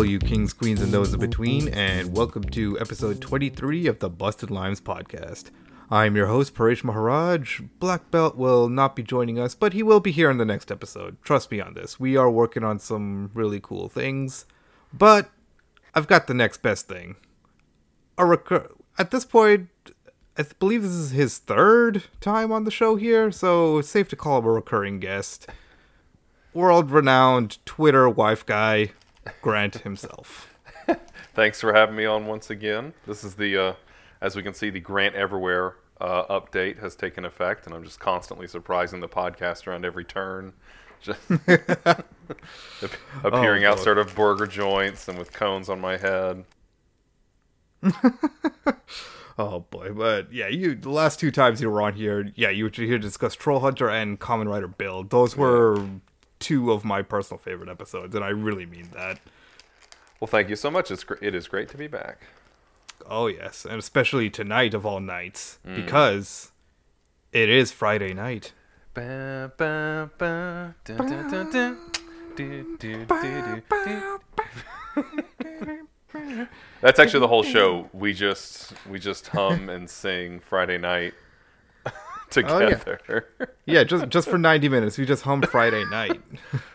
all you kings, queens, and those in between, and welcome to episode 23 of the Busted Limes podcast. I'm your host, Paresh Maharaj. Black Belt will not be joining us, but he will be here in the next episode. Trust me on this. We are working on some really cool things, but I've got the next best thing. A recur- At this point, I believe this is his third time on the show here, so it's safe to call him a recurring guest. World renowned Twitter wife guy, Grant himself. Thanks for having me on once again. This is the, uh, as we can see, the Grant Everywhere uh, update has taken effect, and I'm just constantly surprising the podcast around every turn. Just appearing Oh, outside of burger joints and with cones on my head. Oh boy, but yeah, you the last two times you were on here, yeah, you were here to discuss Troll Hunter and Kamen Rider Build. Those were two of my personal favorite episodes, and I really mean that. Well, thank you so much. It's gr- it is great to be back. Oh yes, and especially tonight of all nights mm. because it is Friday night. That's actually the whole show. We just we just hum and sing Friday night together. Yeah, just just for ninety minutes, we just hum Friday night.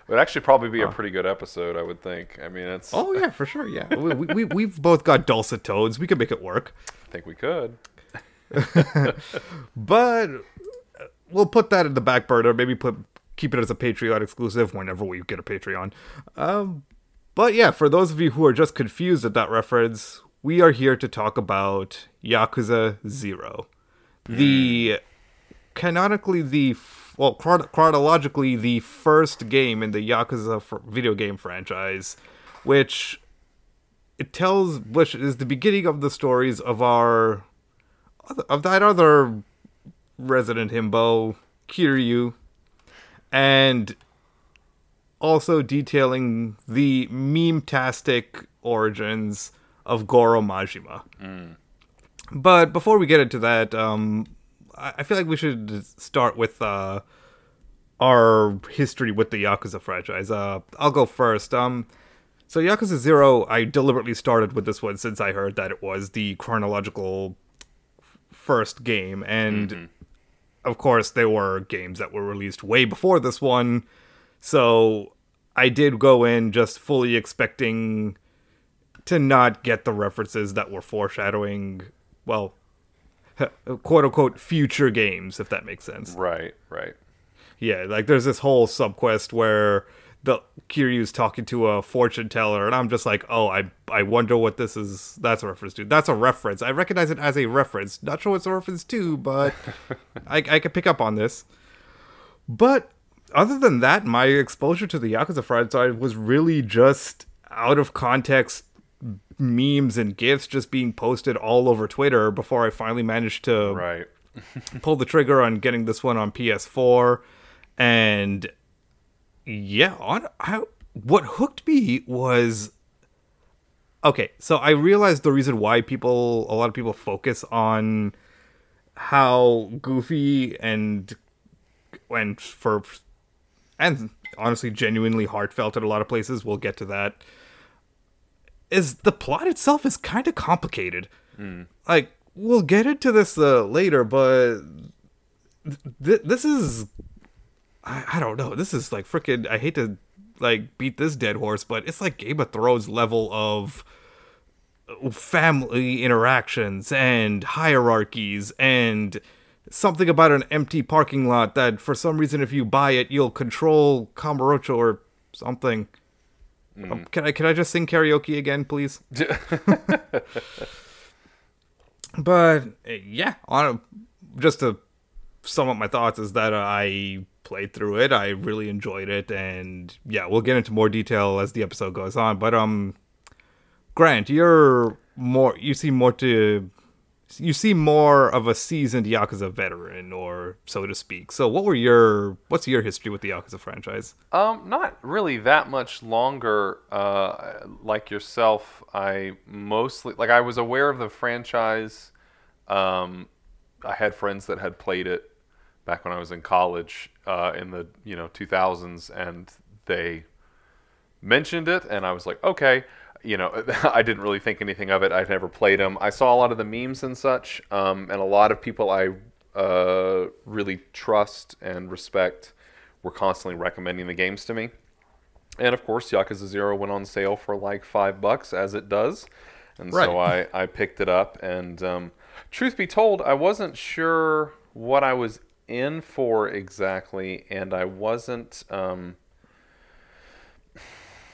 It would actually probably be a pretty good episode, I would think. I mean, it's. Oh yeah, for sure. Yeah, we, we we- we've both got dulcet tones. We could make it work. I think we could. but uh, we'll put that in the back burner. Maybe put keep it as a Patreon exclusive whenever we get a Patreon. Um, but yeah, for those of you who are just confused at that reference, we are here to talk about Yakuza Zero, the canonically the f- well chron- chronologically the first game in the Yakuza fr- video game franchise, which it tells which is the beginning of the stories of our of that other resident himbo, Kiryu, and also detailing the meme-tastic origins of Goro Majima. But before we get into that, um, I feel like we should start with uh, our history with the Yakuza franchise. Uh, I'll go first. Um, so Yakuza Zero, I deliberately started with this one since I heard that it was the chronological first game, and of course there were games that were released way before this one. So I did go in just fully expecting to not get the references that were foreshadowing, well, quote unquote future games, if that makes sense. Right, right. Yeah, like there's this whole subquest where the Kiryu's talking to a fortune teller, and I'm just like, oh, I I wonder what this is. That's a reference to. That's a reference. I recognize it as a reference. Not sure what's a reference to, but I I can pick up on this. But other than that, my exposure to the Yakuza franchise was really just out of context memes and gifs just being posted all over Twitter before I finally managed to Right. pulled the trigger on getting this one on PS4, and yeah, on I, what hooked me was okay. So I realized the reason why people, a lot of people, focus on how goofy and and for and honestly genuinely heartfelt at a lot of places. We'll get to that. Is the plot itself is kind of complicated. Like we'll get into this uh, later, but th- this is I-, I don't know. This is like freaking. I hate to like beat this dead horse, but it's like Game of Thrones level of family interactions and hierarchies and something about an empty parking lot that for some reason if you buy it you'll control Kamurocho or something. Um, can I can I just sing karaoke again, please? but yeah, on just to sum up my thoughts is that I played through it. I really enjoyed it, and yeah, we'll get into more detail as the episode goes on. But um, Grant, you're more. You seem more to. You seem more of a seasoned Yakuza veteran, or so to speak. So, what were your what's your history with the Yakuza franchise? Um, not really that much longer. Uh, like yourself, I mostly like I was aware of the franchise. Um, I had friends that had played it back when I was in college uh, in the you know 2000s, and they mentioned it, and I was like, okay. You know, I didn't really think anything of it. I'd never played them. I saw a lot of the memes and such, um, and a lot of people I uh, really trust and respect were constantly recommending the games to me. And of course, Yakuza Zero went on sale for like five bucks, as it does, and Right. so I I picked it up. And um, truth be told, I wasn't sure what I was in for exactly, and I wasn't. Um,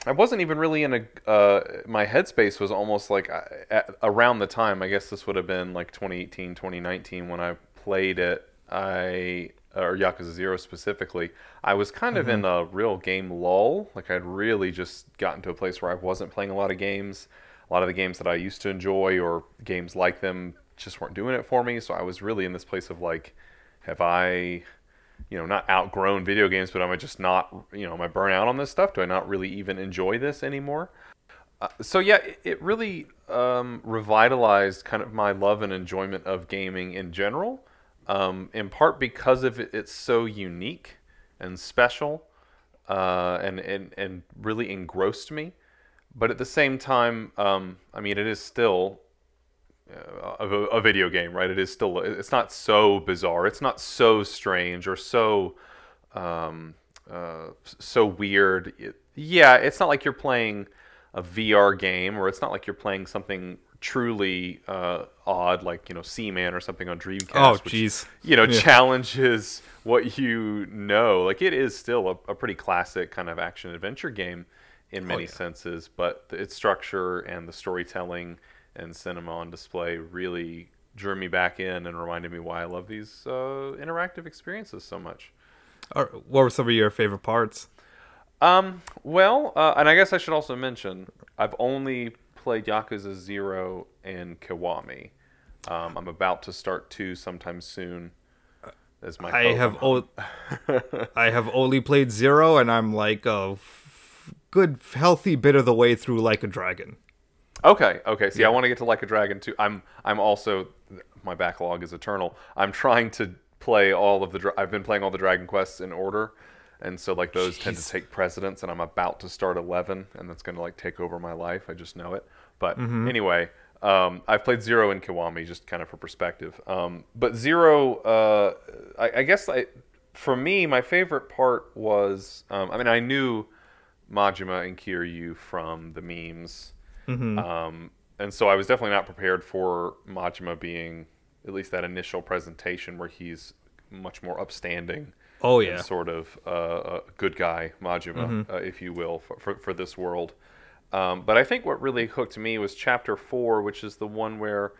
I wasn't even really in a. Uh, my headspace was almost like uh, around the time. I guess this would have been like 2018, 2019 when I played it. I or Yakuza Zero specifically. I was kind of in a real game lull. Like I'd really just gotten to a place where I wasn't playing a lot of games. A lot of the games that I used to enjoy or games like them just weren't doing it for me. So I was really in this place of like, have I you know, not outgrown video games, but am I just not, you know, am I burnt out on this stuff? Do I not really even enjoy this anymore? Uh, so yeah, it, it really um, revitalized kind of my love and enjoyment of gaming in general. Um, in part because of it, it's so unique and special, uh, and, and and really engrossed me. But at the same time, um, I mean, it is still of a, a video game, right? It is still it's not so bizarre. It's not so strange or so um, uh, so weird. It- yeah, it's not like you're playing a VR game, or it's not like you're playing something truly uh, odd, like you know, Seaman or something on Dreamcast. Oh, jeez. You know, Yeah. challenges what you know. Like it is still a, a pretty classic kind of action adventure game in many yeah. senses, but its structure and the storytelling and cinema on display really drew me back in and reminded me why I love these uh, interactive experiences so much. What were some of your favorite parts? Um, well, uh, and I guess I should also mention I've only played Yakuza Zero and Kiwami. Um, I'm about to start two sometime soon. As my I have o- I have only played zero, and I'm like a f- good, healthy bit of the way through like a dragon. Okay, okay. See, I want to get to Like a Dragon too. I'm I'm also my backlog is eternal. I'm trying to play all of the. I've been playing all the Dragon Quests in order, and so like those tend to take precedence. And I'm about to start eleven, and that's going to like take over my life. I just know it. But anyway, um, I've played Zero and Kiwami just kind of for perspective. Um, but Zero, uh, I, I guess I, for me, my favorite part was. Um, I mean, I knew Majima and Kiryu from the memes. Um, and so I was definitely not prepared for Majima being at least that initial presentation where he's much more upstanding. Oh, yeah. sort of uh, a good guy Majima, uh, if you will, for, for, for this world. Um, but I think what really hooked me was chapter four, which is the one where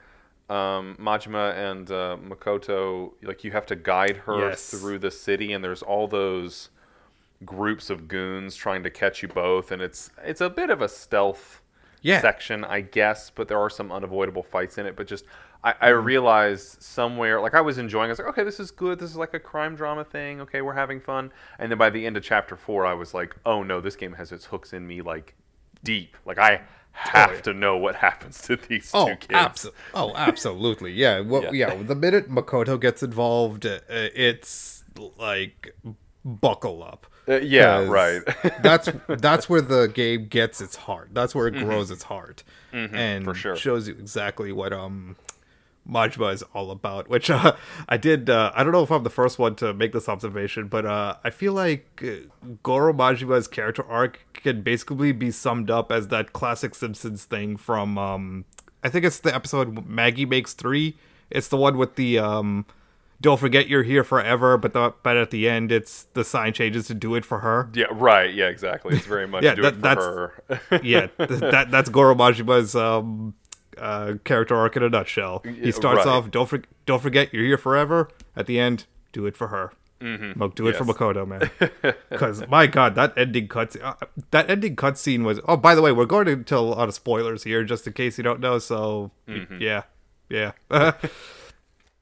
um, Majima and uh, Makoto, like you have to guide her Yes. through the city, and there's all those groups of goons trying to catch you both, and it's it's a bit of a stealth Yeah. section, I guess, but there are some unavoidable fights in it. But just I, I realized somewhere, like I was enjoying. it. I was like, okay, this is good. This is like a crime drama thing. Okay, we're having fun. And then by the end of chapter four, I was like, oh no, this game has its hooks in me like deep. Like I have yeah. to know what happens to these Oh, two kids. abso- oh, absolutely. Yeah. Well, Yeah. yeah. The minute Makoto gets involved, uh, it's like buckle up. Uh, yeah, right. that's that's where the game gets its heart. That's where it grows its heart, and Mm-hmm. for sure. shows you exactly what um Majima is all about. Which uh, I did. Uh, I don't know if I'm the first one to make this observation, but uh, I feel like uh, Goro Majima's character arc can basically be summed up as that classic Simpsons thing from um, I think it's the episode Maggie makes three. It's the one with the um. Don't forget you're here forever, but the, but at the end, it's the sign changes to do it for her. yeah, right. Yeah, exactly. It's very much Yeah, do that- it for that's- her. yeah, th- that that's Goro Majima's um, uh, character arc in a nutshell. He starts right. off, don't for- don't forget you're here forever. At the end, do it for her. Mm-hmm. Do it for Yes. Makoto, man. Because my God, that ending cut uh, that ending cutscene was. Oh, by the way, we're going to tell a lot of spoilers here, just in case you don't know. So Mm-hmm. yeah, yeah,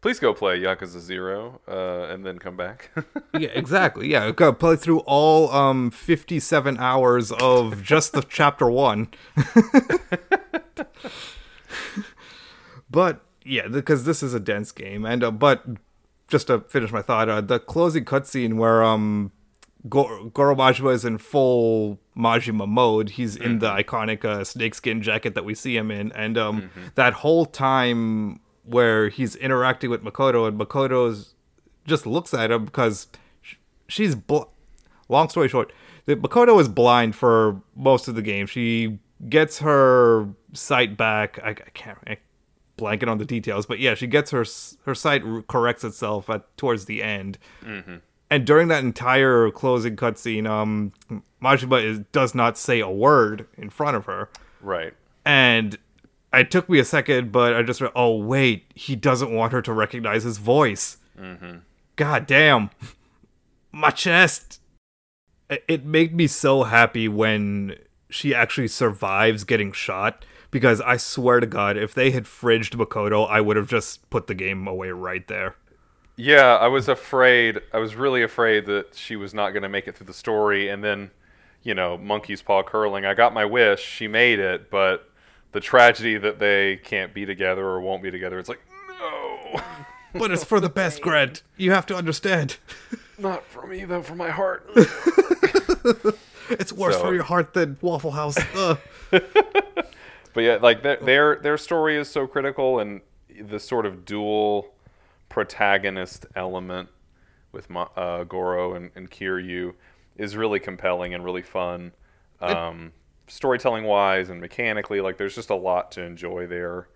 Please go play Yakuza Zero uh, and then come back. yeah, exactly. Yeah, go play through all um 57 hours of just the chapter one. but yeah, because this is a dense game, and uh, but just to finish my thought, uh, the closing cutscene where um Go- Goro Majima is in full Majima mode. He's in the iconic uh, snakeskin jacket that we see him in, and um, that whole time where he's interacting with Makoto, and Makoto's just looks at him because she's bl- long story short, the Makoto is blind for most of the game. She gets her sight back. I, I can't. I, blanking on the details, but yeah, she gets her her sight corrects itself at towards the end, and during that entire closing cutscene, um, Majima is, does not say a word in front of her, Right. and it took me a second, but I just re- oh wait, he doesn't want her to recognize his voice. Mm-hmm. God damn, my chest. It- It made me so happy when she actually survives getting shot because I swear to God, if they had fridged Makoto, I would have just put the game away right there. Yeah, I was afraid. I was really afraid that she was not going to make it through the story, and then, you know, monkey's paw curling. I got my wish. She made it, but the tragedy that they can't be together or won't be together. It's like no, But it's for the best, Grant. You have to understand. not for me though. For my heart. It's worse So- for your heart than Waffle House. But yeah, like their their their story is so critical, and the sort of dual protagonist element with Ma- uh, Goro and, and Kiryu is really compelling and really fun, um, storytelling wise and mechanically. Like there's just a lot to enjoy there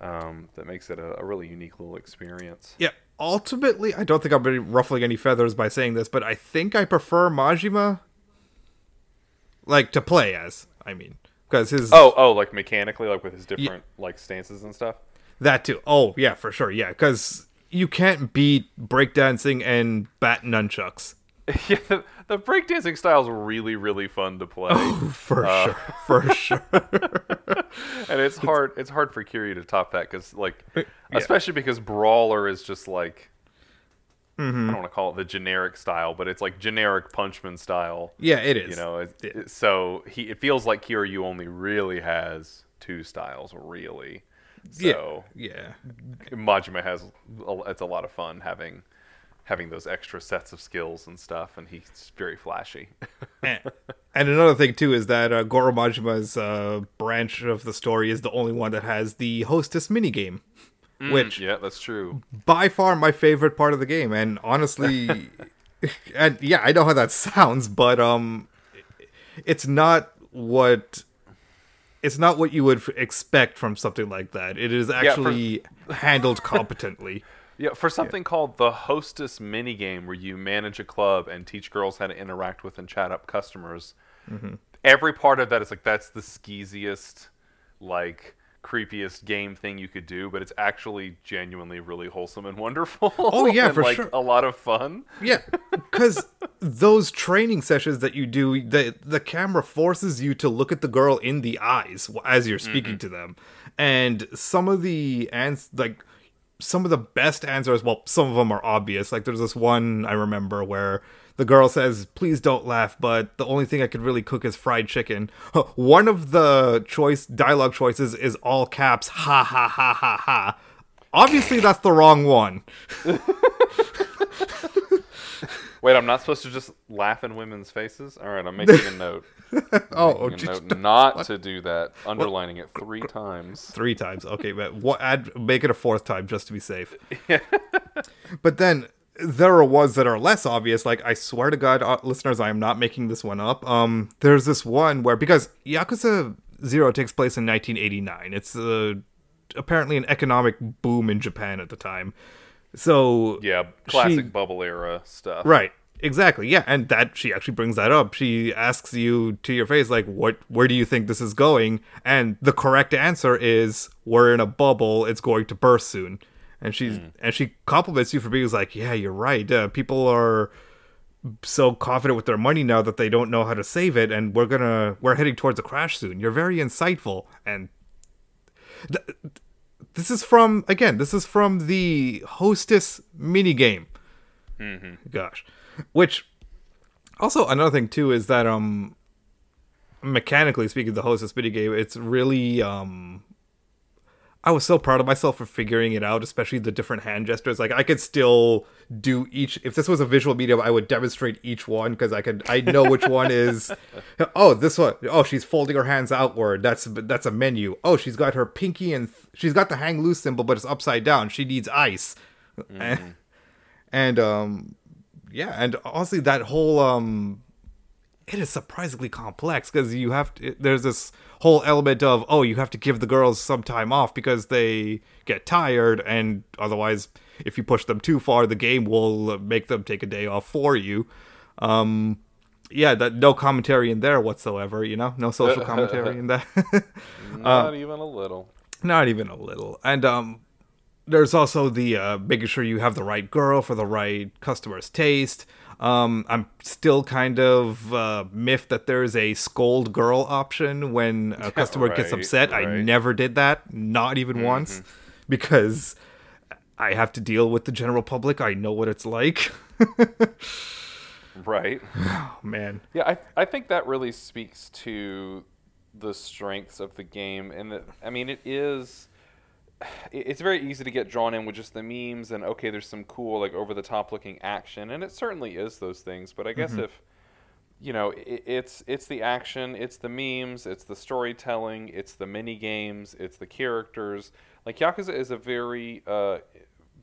um, that makes it a, a really unique little experience. Yeah, ultimately, I don't think I'm really ruffling any feathers by saying this, but I think I prefer Majima, like to play as. I mean, because his Oh, oh, like mechanically, like with his different like stances and stuff. that too. Oh yeah, for sure. Yeah, because you can't beat breakdancing and bat nunchucks. yeah, the, the breakdancing style is really, really fun to play. Oh, For uh, sure, for sure. and it's hard it's hard for Kiryu to top that because like uh, especially because brawler is just like I mm-hmm. don't want to call it the generic style, but it's like generic punchman style. yeah, it is. You know, it, Yeah. it- so he it feels like Kiryu only really has two styles, really. So yeah, Majima has it's a lot of fun having having those extra sets of skills and stuff, and he's very flashy. and, another thing too is that uh, Goro Majima's uh, branch of the story is the only one that has the hostess minigame, which yeah, that's true. by far my favorite part of the game and honestly and yeah i know how that sounds but um it's not what it's not what you would f- expect from something like that it is for- actually handled competently Yeah, for something called the Hostess minigame, where you manage a club and teach girls how to interact with and chat up customers. Mm-hmm. Every part of that is like that's the skeeziest, like creepiest game thing you could do, but it's actually genuinely really wholesome and wonderful. Oh, yeah, and, for like, sure. A lot of fun. yeah because those training sessions that you do the the camera forces you to look at the girl in the eyes as you're speaking to them and some of the ans like some of the best answers well some of them are obvious. Like there's this one i remember where the girl says please don't laugh but the only thing i could really cook is fried chicken. One of the choice dialogue choices is all caps ha ha ha ha ha. Obviously that's the wrong one Wait, I'm not supposed to just laugh in women's faces? All right, I'm making a note. oh Making a note not to do that. Underlining it three times. three times. Okay, but what? Add make it a fourth time just to be safe. but then there are ones that are less obvious. Like I swear to God, uh, listeners, I am not making this one up. Um, there's this one where because Yakuza Zero takes place in 1989. It's uh, apparently an economic boom in Japan at the time. So Yeah, classic she- bubble era stuff. Right. Exactly. Yeah, and that she actually brings that up. She asks you to your face like what where do you think this is going? And the correct answer is we're in a bubble, it's going to burst soon. And she's and she compliments you for being like, "Yeah, you're right. Uh, people are so confident with their money now that they don't know how to save it and we're going to we're heading towards a crash soon. You're very insightful." And th- this is from again, this is from the hostess minigame. Gosh. Which also another thing too is that um mechanically speaking the hostess minigame it's really um I was so proud of myself for figuring it out, especially the different hand gestures. Like I could still do each. If this was a visual medium, I would demonstrate each one because I could. I know which one is. Oh, this one. Oh, she's folding her hands outward. That's that's a menu. Oh, she's got her pinky and she's got the hang loose symbol, but it's upside down. She needs ice. Mm-hmm. And, and um, yeah, and honestly, that whole um it is surprisingly complex because you have to, there's this whole element of oh you have to give the girls some time off because they get tired and otherwise if you push them too far the game will make them take a day off for you. Um yeah that no commentary in there whatsoever you know? No social commentary in that. Not uh, even a little. not even a little. And um there's also the uh, making sure you have the right girl for the right customer's taste um, I'm still kind of uh, miffed that there's a scold girl option when a customer right, gets upset. Right. I never did that, not even mm-hmm. once, because I have to deal with the general public. I know what it's like. right. Oh, man. Yeah, I, I think that really speaks to the strengths of the game. And that, I mean, it is it's very easy to get drawn in with just the memes and okay, there's some cool like over the top looking action, and it certainly is those things. But I guess mm-hmm. if you know, it, it's it's the action, it's the memes, it's the storytelling, it's the mini games, it's the characters. Like Yakuza is a very uh,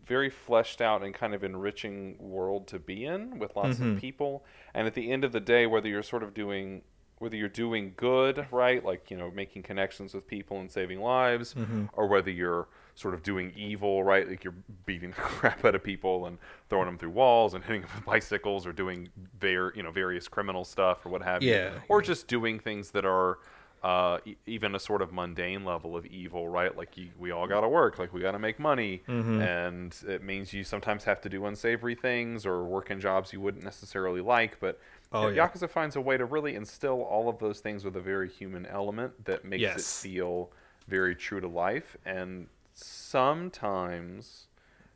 very fleshed out and kind of enriching world to be in with lots mm-hmm. of people. And at the end of the day, whether you're sort of doing whether you're doing good, right, like you know making connections with people and saving lives, mm-hmm. or whether you're sort of doing evil, right, like you're beating the crap out of people and throwing them through walls and hitting them with bicycles, or doing var- you know various criminal stuff or what have yeah, you, or just doing things that are uh, e- even a sort of mundane level of evil, right? Like you, we all got to work, like we got to make money, mm-hmm. and it means you sometimes have to do unsavory things or work in jobs you wouldn't necessarily like, but Oh, yeah. Yakuza finds a way to really instill all of those things with a very human element that makes yes. it feel very true to life. And sometimes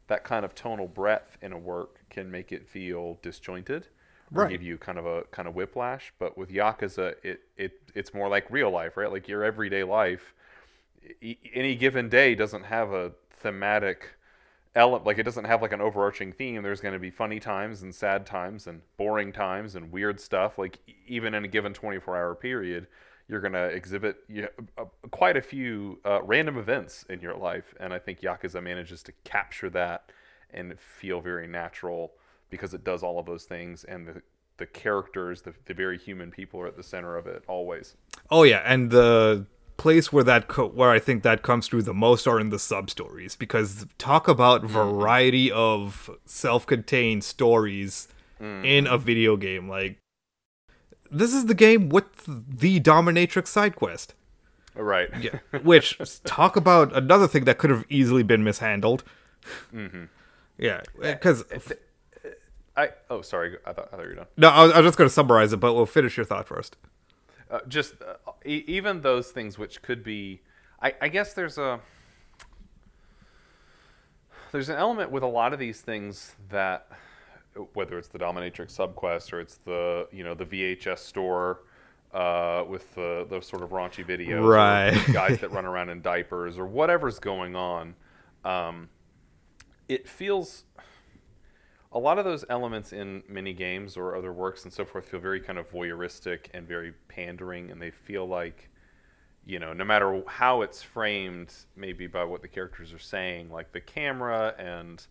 that kind of tonal breadth in a work can make it feel disjointed right. give you kind of a kind of whiplash. But with Yakuza, it, it it's more like real life, right? Like your everyday life. E- any given day doesn't have a thematic like it doesn't have like an overarching theme. There's going to be funny times and sad times and boring times and weird stuff. Like even in a given 24 hour period you're going to exhibit you know, uh, quite a few uh, random events in your life and i think yakuza manages to capture that and feel very natural because it does all of those things and the the characters the, the very human people are at the center of it always. Oh yeah and the place where that co- where I think that comes through the most are in the sub stories because talk about mm. variety of self-contained stories mm. in a video game like this is the game with the dominatrix side quest right yeah which talk about another thing that could have easily been mishandled mm-hmm. yeah because I oh sorry I thought, I thought you were done no I was, I was just going to summarize it but we'll finish your thought first uh, just uh, e- even those things which could be I, I guess there's a there's an element with a lot of these things that whether it's the dominatrix subquest or it's the you know the vhs store uh, with the those sort of raunchy videos right. guys that run around in diapers or whatever's going on um, it feels a lot of those elements in mini games or other works and so forth feel very kind of voyeuristic and very pandering, and they feel like, you know, no matter how it's framed, maybe by what the characters are saying, like the camera and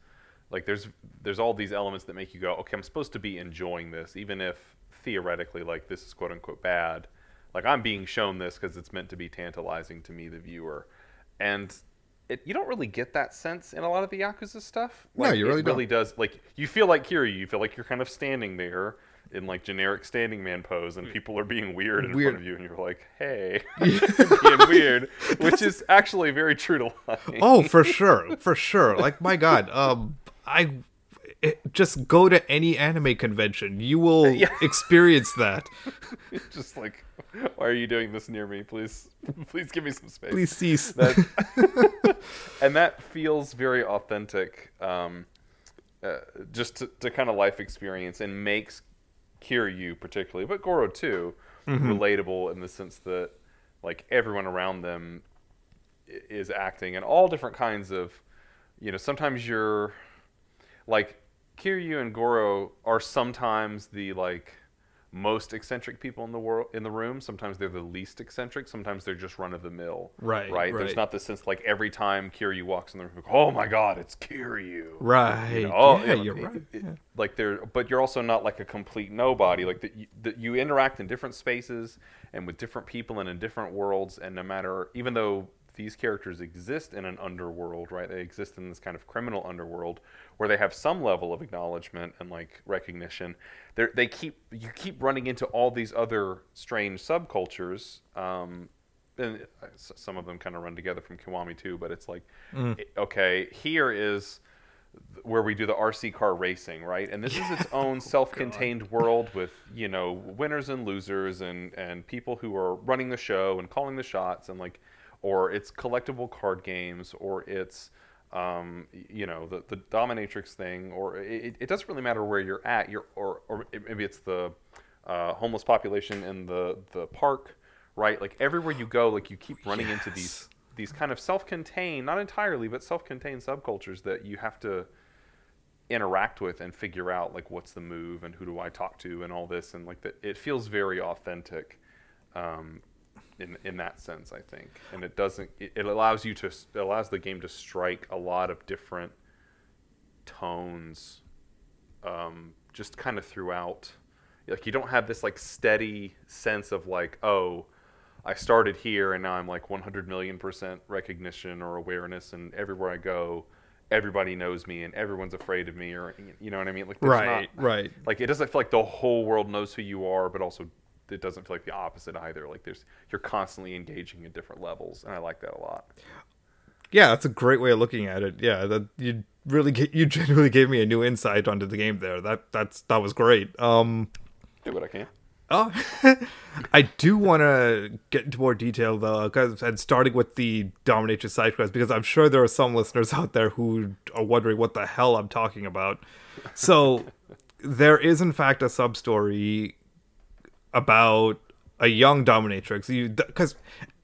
like there's there's all these elements that make you go, okay, I'm supposed to be enjoying this, even if theoretically like this is quote unquote bad. Like I'm being shown this because it's meant to be tantalizing to me, the viewer, and it, you don't really get that sense in a lot of the Yakuza stuff. Like, no, you really it really does. Like you feel like Kiryu, you feel like you're kind of standing there in like generic standing man pose, and people are being weird in weird. front of you, and you're like, "Hey, being weird," which is actually very true to life. Oh, for sure, for sure. Like my God, um, I it, just go to any anime convention. You will yeah. experience that. just like, why are you doing this near me? Please, please give me some space. Please cease. That, and that feels very authentic, um, uh, just to, to, kind of life experience, and makes Kiryu particularly, but Goro too, mm-hmm. relatable in the sense that like everyone around them is acting and all different kinds of you know sometimes you're like Kiryu and Goro are sometimes the like most eccentric people in the world in the room. Sometimes they're the least eccentric. Sometimes they're just run of the mill. Right, Right. There's not the sense like every time Kiryu walks in the room, like, oh my god, it's Kiryu. Right. You know, oh, yeah, you know, it- right. it- yeah. Like they're, but you're also not like a complete nobody. Like that you, that you interact in different spaces and with different people and in different worlds. And no matter, even though these characters exist in an underworld, right? They exist in this kind of criminal underworld where they have some level of acknowledgement and like recognition. They they keep you keep running into all these other strange subcultures. Um, and uh, some of them kind of run together from Kiwami too. But it's like, Mm. okay, here is where we do the RC car racing, right? And this is its own self-contained world with you know winners and losers and and people who are running the show and calling the shots and like, or it's collectible card games or it's um, you know the the dominatrix thing or it, it doesn't really matter where you're at. You're or or maybe it's the uh, homeless population in the the park, right? Like everywhere you go, like you keep running into these these kind of self-contained, not entirely, but self-contained subcultures that you have to interact with and figure out like what's the move and who do I talk to and all this and like that it feels very authentic um, in in that sense I think and it doesn't it, it allows you to it allows the game to strike a lot of different tones um, just kind of throughout like you don't have this like steady sense of like oh I started here and now I'm like 100 million percent recognition or awareness, and everywhere I go, everybody knows me and everyone's afraid of me, or you know what I mean? Like, there's Right, not- right. Like, it doesn't feel like the whole world knows who you are, but also it doesn't feel like the opposite either. Like, there's you're constantly engaging at different levels, and I like that a lot. Yeah, that's a great way of looking at it. Yeah, that you really get, you genuinely gave me a new insight onto the game there. That that's that was great. Um Do what I can. Oh, I do want to get into more detail though, because and starting with the dominatrix side quest, because I'm sure there are some listeners out there who are wondering what the hell I'm talking about. So, there is in fact a sub story about a young dominatrix. You because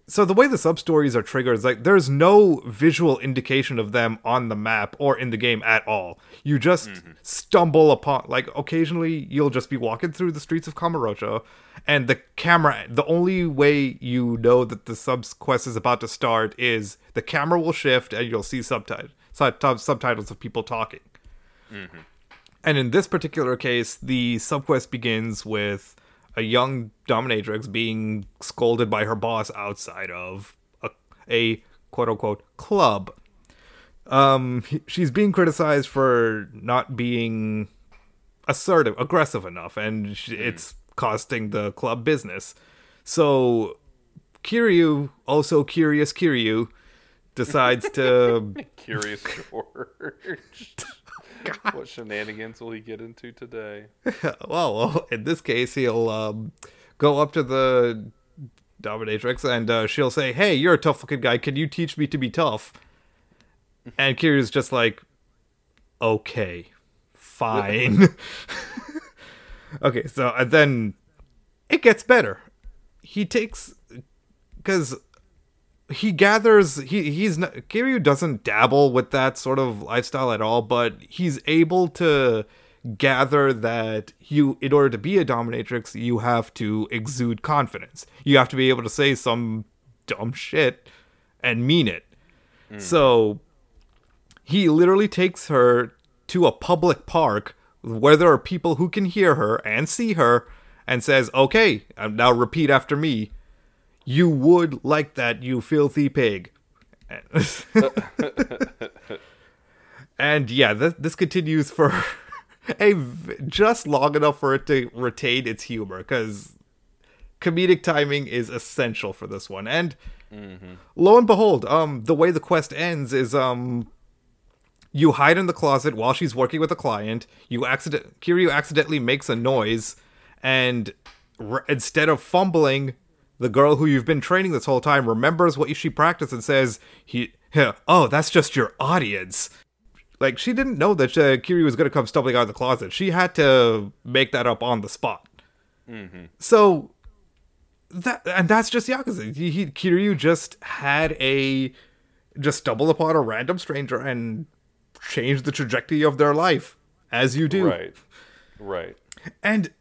so the way the sub stories are triggered is like there's no visual indication of them on the map or in the game at all. You just mm-hmm. stumble upon like occasionally you'll just be walking through the streets of Kamurocho and the camera the only way you know that the sub quest is about to start is the camera will shift and you'll see subtitles sub- subtitles of people talking. Mm-hmm. And in this particular case, the subquest begins with a young dominatrix being scolded by her boss outside of a, a quote unquote club. Um, she's being criticized for not being assertive, aggressive enough, and sh it's costing the club business. So Kiryu, also curious Kiryu, decides to Curious George. what shenanigans will he get into today? well, well, in this case, he'll um, go up to the dominatrix and uh, she'll say, "Hey, you're a tough looking guy. Can you teach me to be tough?" And Kiryu's just like, "Okay, fine." okay, so and then it gets better. He takes because he gathers he he's not Kiryu doesn't dabble with that sort of lifestyle at all, but he's able to gather that you in order to be a dominatrix, you have to exude confidence. You have to be able to say some dumb shit and mean it. So he literally takes her to a public park where there are people who can hear her and see her and says, "Okay, uh, now repeat after me." You would like that, you filthy pig. and yeah, th- this continues for a just long enough for it to retain its humor because comedic timing is essential for this one. And lo and behold, um, the way the quest ends is um, you hide in the closet while she's working with a client. You accident Kiryu accidentally makes a noise, and r- instead of fumbling, the girl who you've been training this whole time remembers what she practiced and says, "He, oh, that's just your audience." Like she didn't know that uh, Kiryu was going to come stumbling out of the closet. She had to make that up on the spot. So that and that's just Yakuza. He, he, Kiryu just had a just stumble upon a random stranger and change the trajectory of their life as you do. Right. Right. And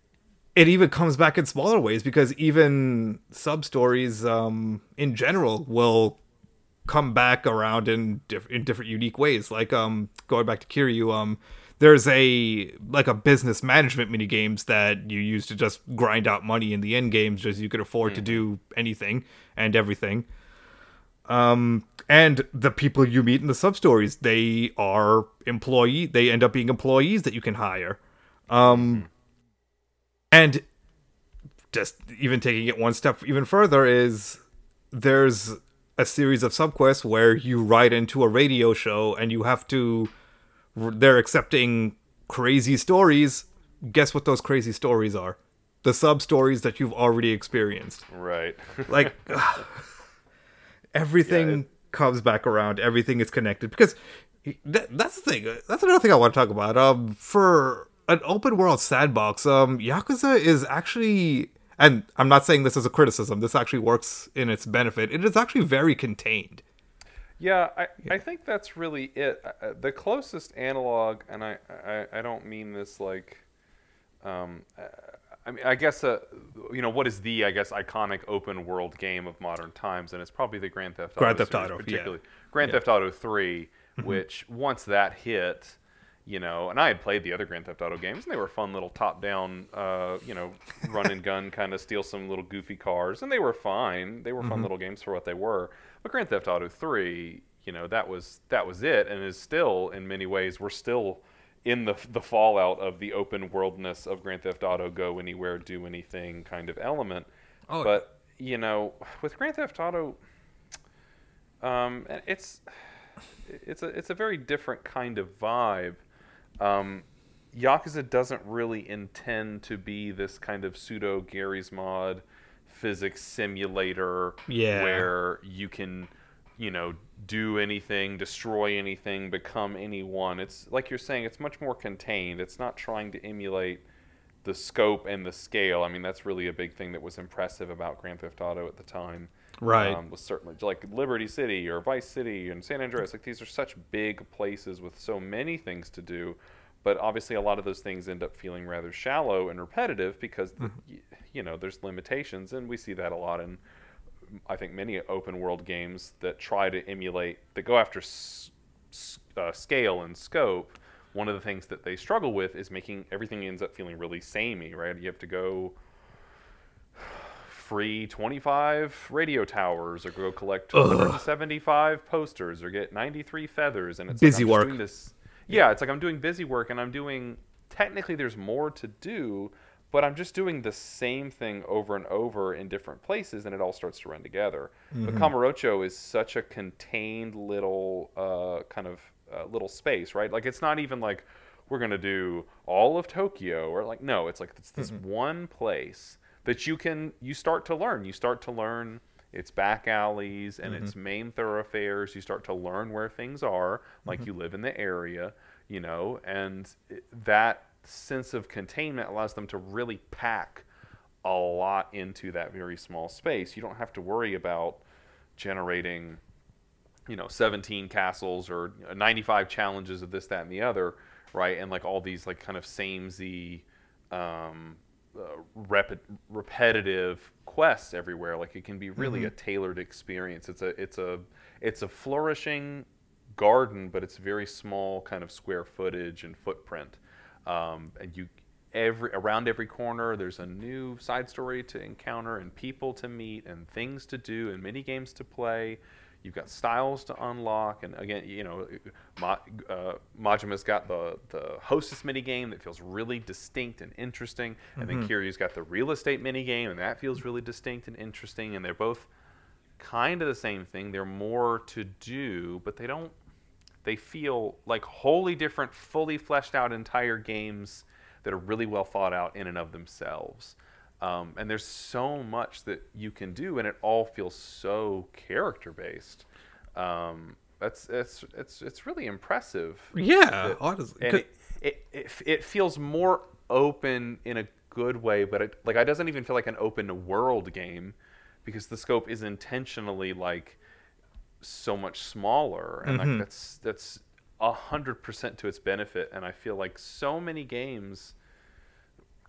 it even comes back in smaller ways because even sub stories um, in general will come back around in diff- in different unique ways. Like um, going back to Kiryu, um, there's a like a business management mini games that you use to just grind out money in the end games, just you could afford to do anything and everything. Um, and the people you meet in the sub stories, they are employee. They end up being employees that you can hire. Um, and just even taking it one step even further is there's a series of subquests where you ride into a radio show and you have to they're accepting crazy stories. Guess what those crazy stories are? The sub stories that you've already experienced. Right. like everything Yeah, it- comes back around. Everything is connected. Because that, that's the thing. That's another thing i want to talk about. Um for an open world sandbox um yakuza is actually and i'm not saying this as a criticism this actually works in its benefit it is actually very contained Yeah, I, I think that's really it. Uh, uh, The closest analog, and I, I, I don't mean this like, um, uh, I mean I guess uh, you know what is the I guess iconic open world game of modern times, and it's probably the Grand Theft Auto. Grand Theft series, Auto, yeah. particularly Grand Theft Auto 3 which once that hit. You know, and I had played the other Grand Theft Auto games, and they were fun little top-down, uh, you know, run and gun kind of steal some little goofy cars, and they were fine. They were fun little games for what they were. But Grand Theft Auto 3, you know, that was that was it, and is still in many ways we're still in the the fallout of the open worldness of Grand Theft Auto go anywhere, do anything kind of element. Oh, but you know, with Grand Theft Auto, um, it's it's a it's a very different kind of vibe. Um, Yakuza doesn't really intend to be this kind of pseudo Garry's Mod physics simulator Yeah. where you can you know do anything destroy anything become anyone. It's like you're saying it's much more contained. It's not trying to emulate the scope and the scale. I mean that's really a big thing that was impressive about grand theft auto at the time Right. um, was certainly like liberty city or vice city and san andreas like these are such big places with so many things to do but obviously a lot of those things end up feeling rather shallow and repetitive because the, you know there's limitations and we see that a lot in i think many open world games that try to emulate that go after s- s- uh, scale and scope. One of the things that they struggle with is making everything ends up feeling really samey right? You have to go free 25 radio towers or go collect 275 posters or get 93 feathers and it's Busy like work. doing this yeah. It's like i'm doing busy work and i'm doing technically there's more to do but i'm just doing the same thing over and over in different places and it all starts to run together. But Kamurocho is such a contained little uh, kind of uh, little space right? Like it's not even like we're going to do all of tokyo or like no it's like it's this one place that you can you start to learn. You start to learn its back alleys and its main thoroughfares. You start to learn where things are like you live in the area you know and that sense of containment allows them to really pack a lot into that very small space. You don't have to worry about generating you know 17 castles or 95 challenges of this that and the other right? And like all these like kind of samey um, uh, rep- repetitive quests everywhere. Like it can be really a tailored experience. It's a it's a it's a flourishing garden but it's very small kind of square footage and footprint. Um, and you every around every corner there's a new side story to encounter and people to meet and things to do and mini games to play you've got styles to unlock and again you know Ma, uh, majima's got the the hostess mini game that feels really distinct and interesting and then kiryu's got the real estate mini game and that feels really distinct and interesting and they're both kind of the same thing they're more to do but they don't they feel like wholly different, fully fleshed out entire games that are really well thought out in and of themselves. Um, and there's so much that you can do, and it all feels so character based. Um, that's it's it's it's really impressive. yeah that- honestly and it, it, it, it feels more open in a good way, but it, like it doesn't even feel like an open world game because the scope is intentionally like so much smaller, and like that's that's a hundred percent to its benefit. And I feel like so many games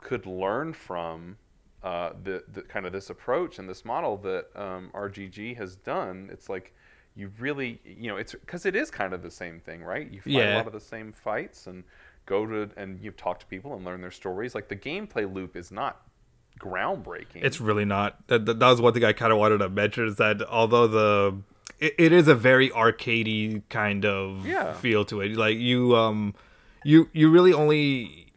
could learn from uh, the, the kind of this approach and this model that um, RGG has done. It's like you really, you know, it's because it is kind of the same thing, right? You fight a lot of the same fights and go to and you talk to people and learn their stories. Like the gameplay loop is not groundbreaking. It's really not. That, that, that was one thing I kind of wanted to mention is that although the it, it is a very arcadey kind of Yeah. feel to it. Like you um you you really only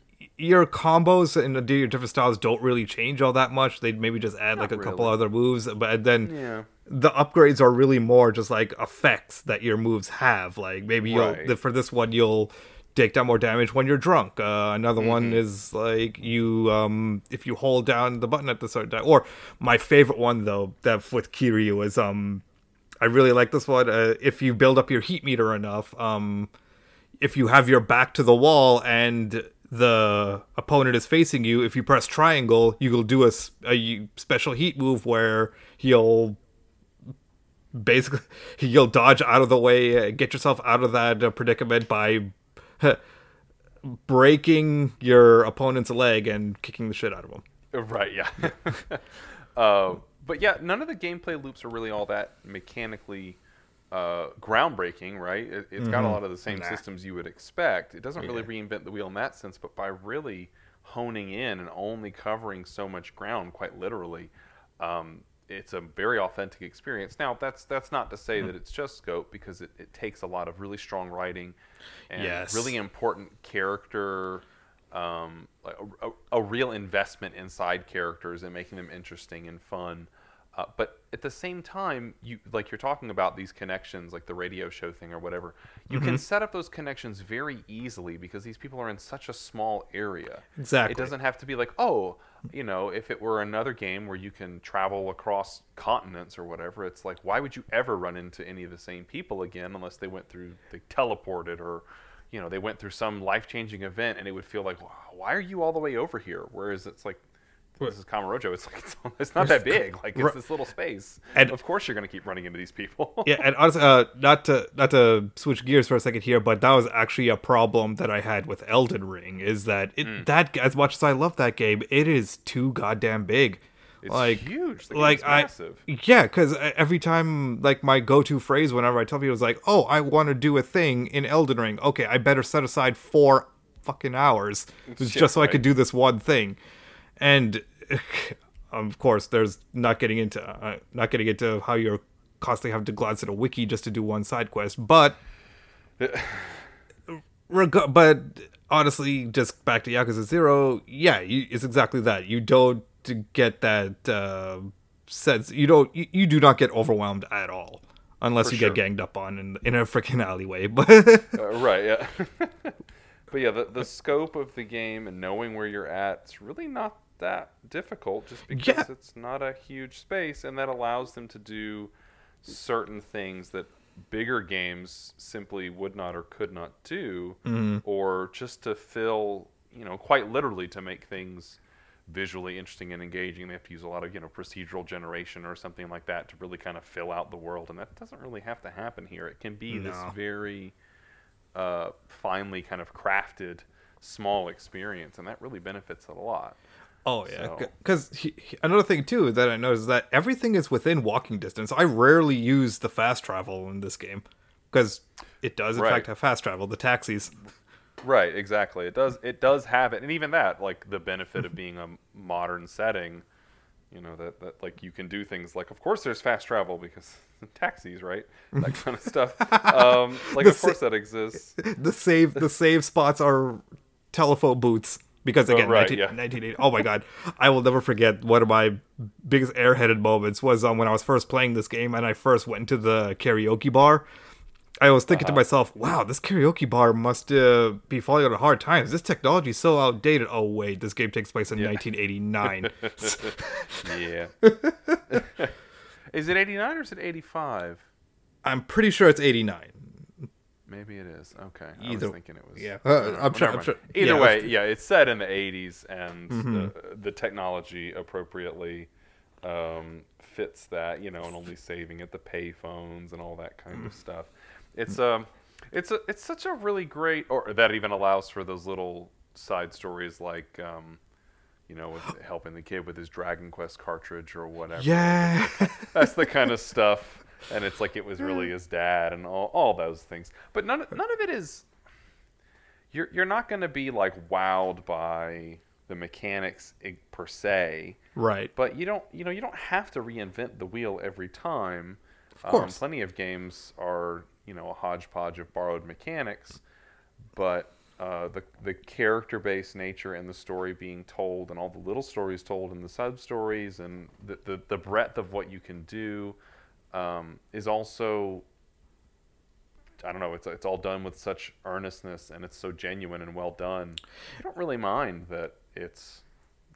your combos and your different styles don't really change all that much. They'd maybe just add like a couple other moves, but then yeah. the upgrades are really more just like effects that your moves have. Like maybe you'll for this one you'll take down more damage when you're drunk. Uh, another one Mm-hmm. is like you um if you hold down the button at the certain time. Or my favorite one though that with Kiryu is um I really like this one. Uh, if you build up your heat meter enough, um if you have your back to the wall and the opponent is facing you, if you press triangle, you will do a special heat move where he'll basically you'll dodge out of the way, get yourself out of that uh, predicament by breaking your opponent's leg and kicking the shit out of him. Right, yeah. uh, but yeah, none of the gameplay loops are really all that mechanically uh, groundbreaking, right? It, it's got a lot of the same Nah. systems you would expect. It doesn't really reinvent the wheel in that sense, but by really honing in and only covering so much ground, quite literally, um, it's a very authentic experience. Now, that's that's not to say that it's just scope because it, it takes a lot of really strong writing and Yes. really important character um, like a, a, a real investment inside characters and making them interesting and fun. Uh, but at the same time, you like you're talking about these connections, like the radio show thing or whatever. You Mm-hmm. can set up those connections very easily because these people are in such a small area. Exactly. It doesn't have to be like, oh, you know, if it were another game where you can travel across continents or whatever, it's like, why would you ever run into any of the same people again unless they went through, they teleported or, you know, they went through some life changing event and it would feel like, wow, why are you all the way over here? Whereas it's like, this is Kamurocho. It's like it's, it's not that big. Like it's this little space. And- of course, you're going to keep running into these people. yeah, and honestly, uh, not to not to switch gears for a second here, but that was actually a problem that I had with Elden Ring. Is that it Hmm. that as much as I love that game, it is too goddamn big. It's like huge. Like I massive. yeah, because every time like my go-to phrase whenever I tell people is like, "Oh, I want to do a thing in Elden Ring." Okay, I better set aside four fucking hours Shit, just so I could do this one thing, and of course, there's not getting into uh, not getting into how you're constantly having to glance at a wiki just to do one side quest, but reg- but honestly, just back to Yakuza Zero, yeah, you, it's exactly that. You don't get that uh, sense. You don't. You, you do not get overwhelmed at all, unless For you sure. get ganged up on in in a freaking alleyway. But Uh, right, yeah. but yeah, the, the scope of the game and knowing where you're at, it's really not that difficult just because Yeah. it's not a huge space and that allows them to do certain things that bigger games simply would not or could not do or just to fill, you know, quite literally to make things visually interesting and engaging they have to use a lot of you know procedural generation or something like that to really kind of fill out the world and that doesn't really have to happen here it can be this very uh, finely kind of crafted small experience, and that really benefits it a lot. Oh yeah, So- because another thing too that I noticed is that everything is within walking distance. I rarely use the fast travel in this game because it does in Right. fact have fast travel. The taxis. Right, exactly. It does. It does have it, and even that, like the benefit of being a modern setting, you know, that that like you can do things like, of course, there's fast travel because taxis, right? That kind of stuff. Um, like, The of course, sa- that exists. the save the save spots are telephone booths because again right, 19, yeah. 1980 oh my god i will never forget one of my biggest airheaded moments was um, when i was first playing this game and i first went to the karaoke bar i was thinking Uh-huh. to myself wow this karaoke bar must uh, be falling on hard times this technology is so outdated oh wait this game takes place in 1989 Yeah. is it 89 or is it 85? i'm pretty sure it's 89 Maybe it is. Okay. I Either- was thinking it was. yeah. Uh, I'm sure- I'm sure-. Either yeah, way, it's- yeah, it's set in the 80s and Mm-hmm. the, the technology appropriately um, fits that, you know, and only saving at the payphones and all that kind of stuff. It's um, it's a it's such a really great, or that even allows for those little side stories like um, you know, with helping the kid with his Dragon Quest cartridge or whatever. Yeah. That's the kind of stuff. And it's like it was really his dad and all, all those things. But none, none of it is. You're, you're not going to be like wowed by the mechanics per se, right. but you don't you know you don't have to reinvent the wheel every time. Of course. plenty of games are you know a hodgepodge of borrowed mechanics, but uh, the the character based nature and the story being told and all the little stories told and the sub stories and the, the the breadth of what you can do um, is also I don't know. It's it's all done with such earnestness and it's so genuine and well done. I don't really mind that it's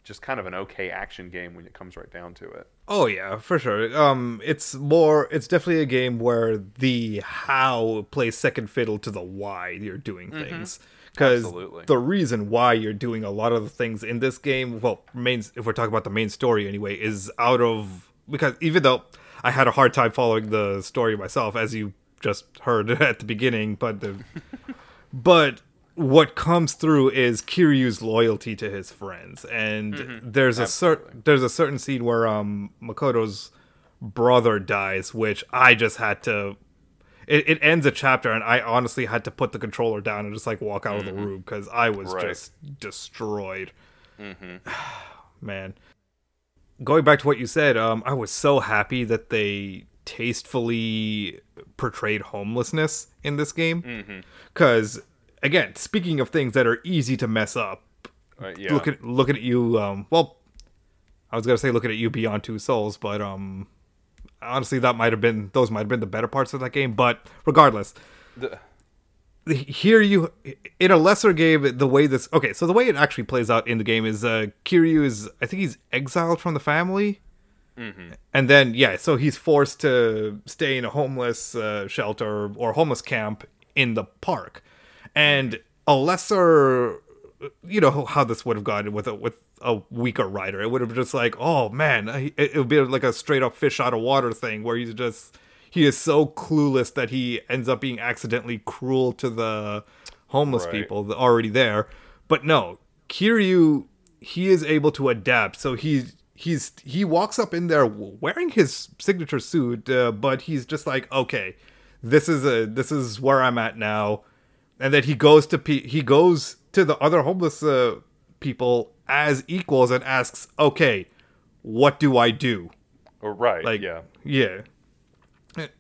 just kind of an okay action game when it comes right down to it. Oh yeah, for sure. Um, it's more. It's definitely a game where the how plays second fiddle to the why you're doing things. Because the reason why you're doing a lot of the things in this game, well, main if we're talking about the main story anyway, is out of because even though I had a hard time following the story myself, as you just heard at the beginning, but the but what comes through is Kiryu's loyalty to his friends, and mm-hmm. there's a certain there's a certain scene where um Makoto's brother dies, which I just had to. It, it ends a chapter, and I honestly had to put the controller down and just like walk out of the mm-hmm. room because I was Right. just destroyed. Mm-hmm. Man, going back to what you said, um, I was so happy that they tastefully portrayed homelessness in this game. Because again, speaking of things that are easy to mess up, Uh, yeah. looking looking at you, um, well, I was gonna say looking at you beyond two souls, but um, honestly, that might have been those might have been the better parts of that game. But regardless, The- here you in a lesser game the way this okay so the way it actually plays out in the game is uh kiryu is i think he's exiled from the family. And then yeah so he's forced to stay in a homeless uh, shelter or homeless camp in the park. And a lesser you know how this would have gone with a with a weaker writer. It would have just like oh man it, it would be like a straight up fish out of water thing where he's just he is so clueless that he ends up being accidentally cruel to the homeless Right. people already there but no kiryu he is able to adapt so he's he's he walks up in there wearing his signature suit uh, but he's just like okay this is a this is where i'm at now and then he goes to pe- he goes to the other homeless uh, people as equals and asks okay what do i do right. like yeah. yeah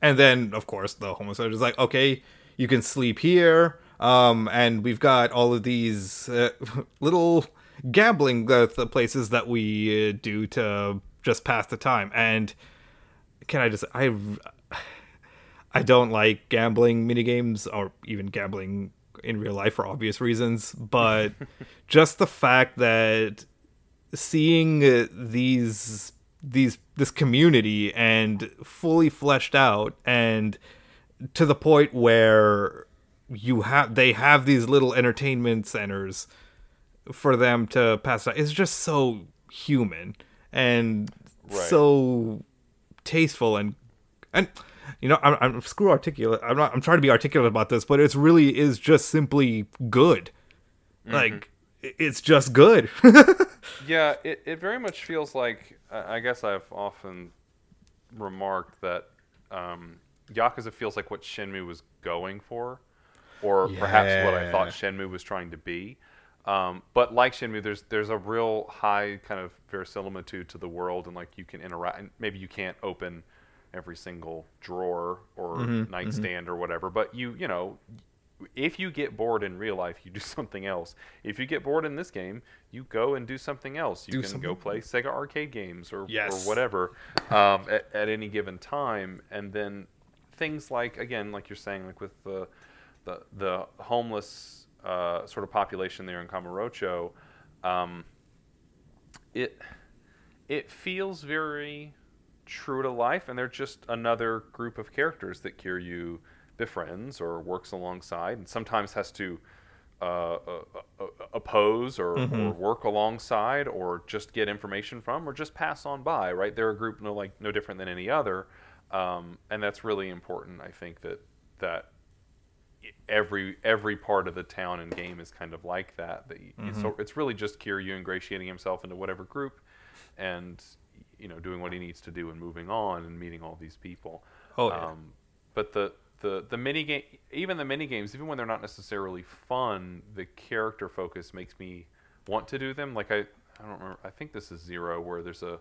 and then of course the homeless is like okay you can sleep here. Um and we've got all of these uh, little gambling uh, th- places that we uh, do to just pass the time. And can i just i i don't like gambling mini games or even gambling in real life for obvious reasons. But just the fact that seeing uh, these these this community and fully fleshed out and to the point where you have they have these little entertainment centers for them to pass out. It's just so human and Right. so tasteful and and you know I'm, I'm screw articulate i'm not i'm trying to be articulate about this but it's really is just simply good. Like i- it's just good Yeah, it, it very much feels like I guess I've often remarked that um, Yakuza feels like what Shenmue was going for, or perhaps what I thought Shenmue was trying to be. Um, but like Shenmue, there's there's a real high kind of verisimilitude to the world, and like you can interact. and Maybe you can't open every single drawer or nightstand or whatever, but you you know if you get bored in real life, you do something else. If you get bored in this game, you go and do something else. You Do can something- go play Sega arcade games or, Yes. or whatever um, at, at any given time. And then things like, again, like you're saying, like with the the, the homeless uh, sort of population there in Kamurocho, um, it it feels very true to life, and they're just another group of characters that Kiryu befriends or works alongside, and sometimes has to uh, uh, uh, oppose oppose or, or work alongside or just get information from or just pass on by right? They're a group no like no different than any other. Um, and that's really important i think that that every every part of the town and game is kind of like that that you, so it's really just kiryu ingratiating himself into whatever group and you know doing what he needs to do and moving on and meeting all these people. Oh, yeah. um, but the the the mini game, even the mini games, even when they're not necessarily fun, the character focus makes me want to do them. Like I, I don't remember. I think this is Zero, where there's a,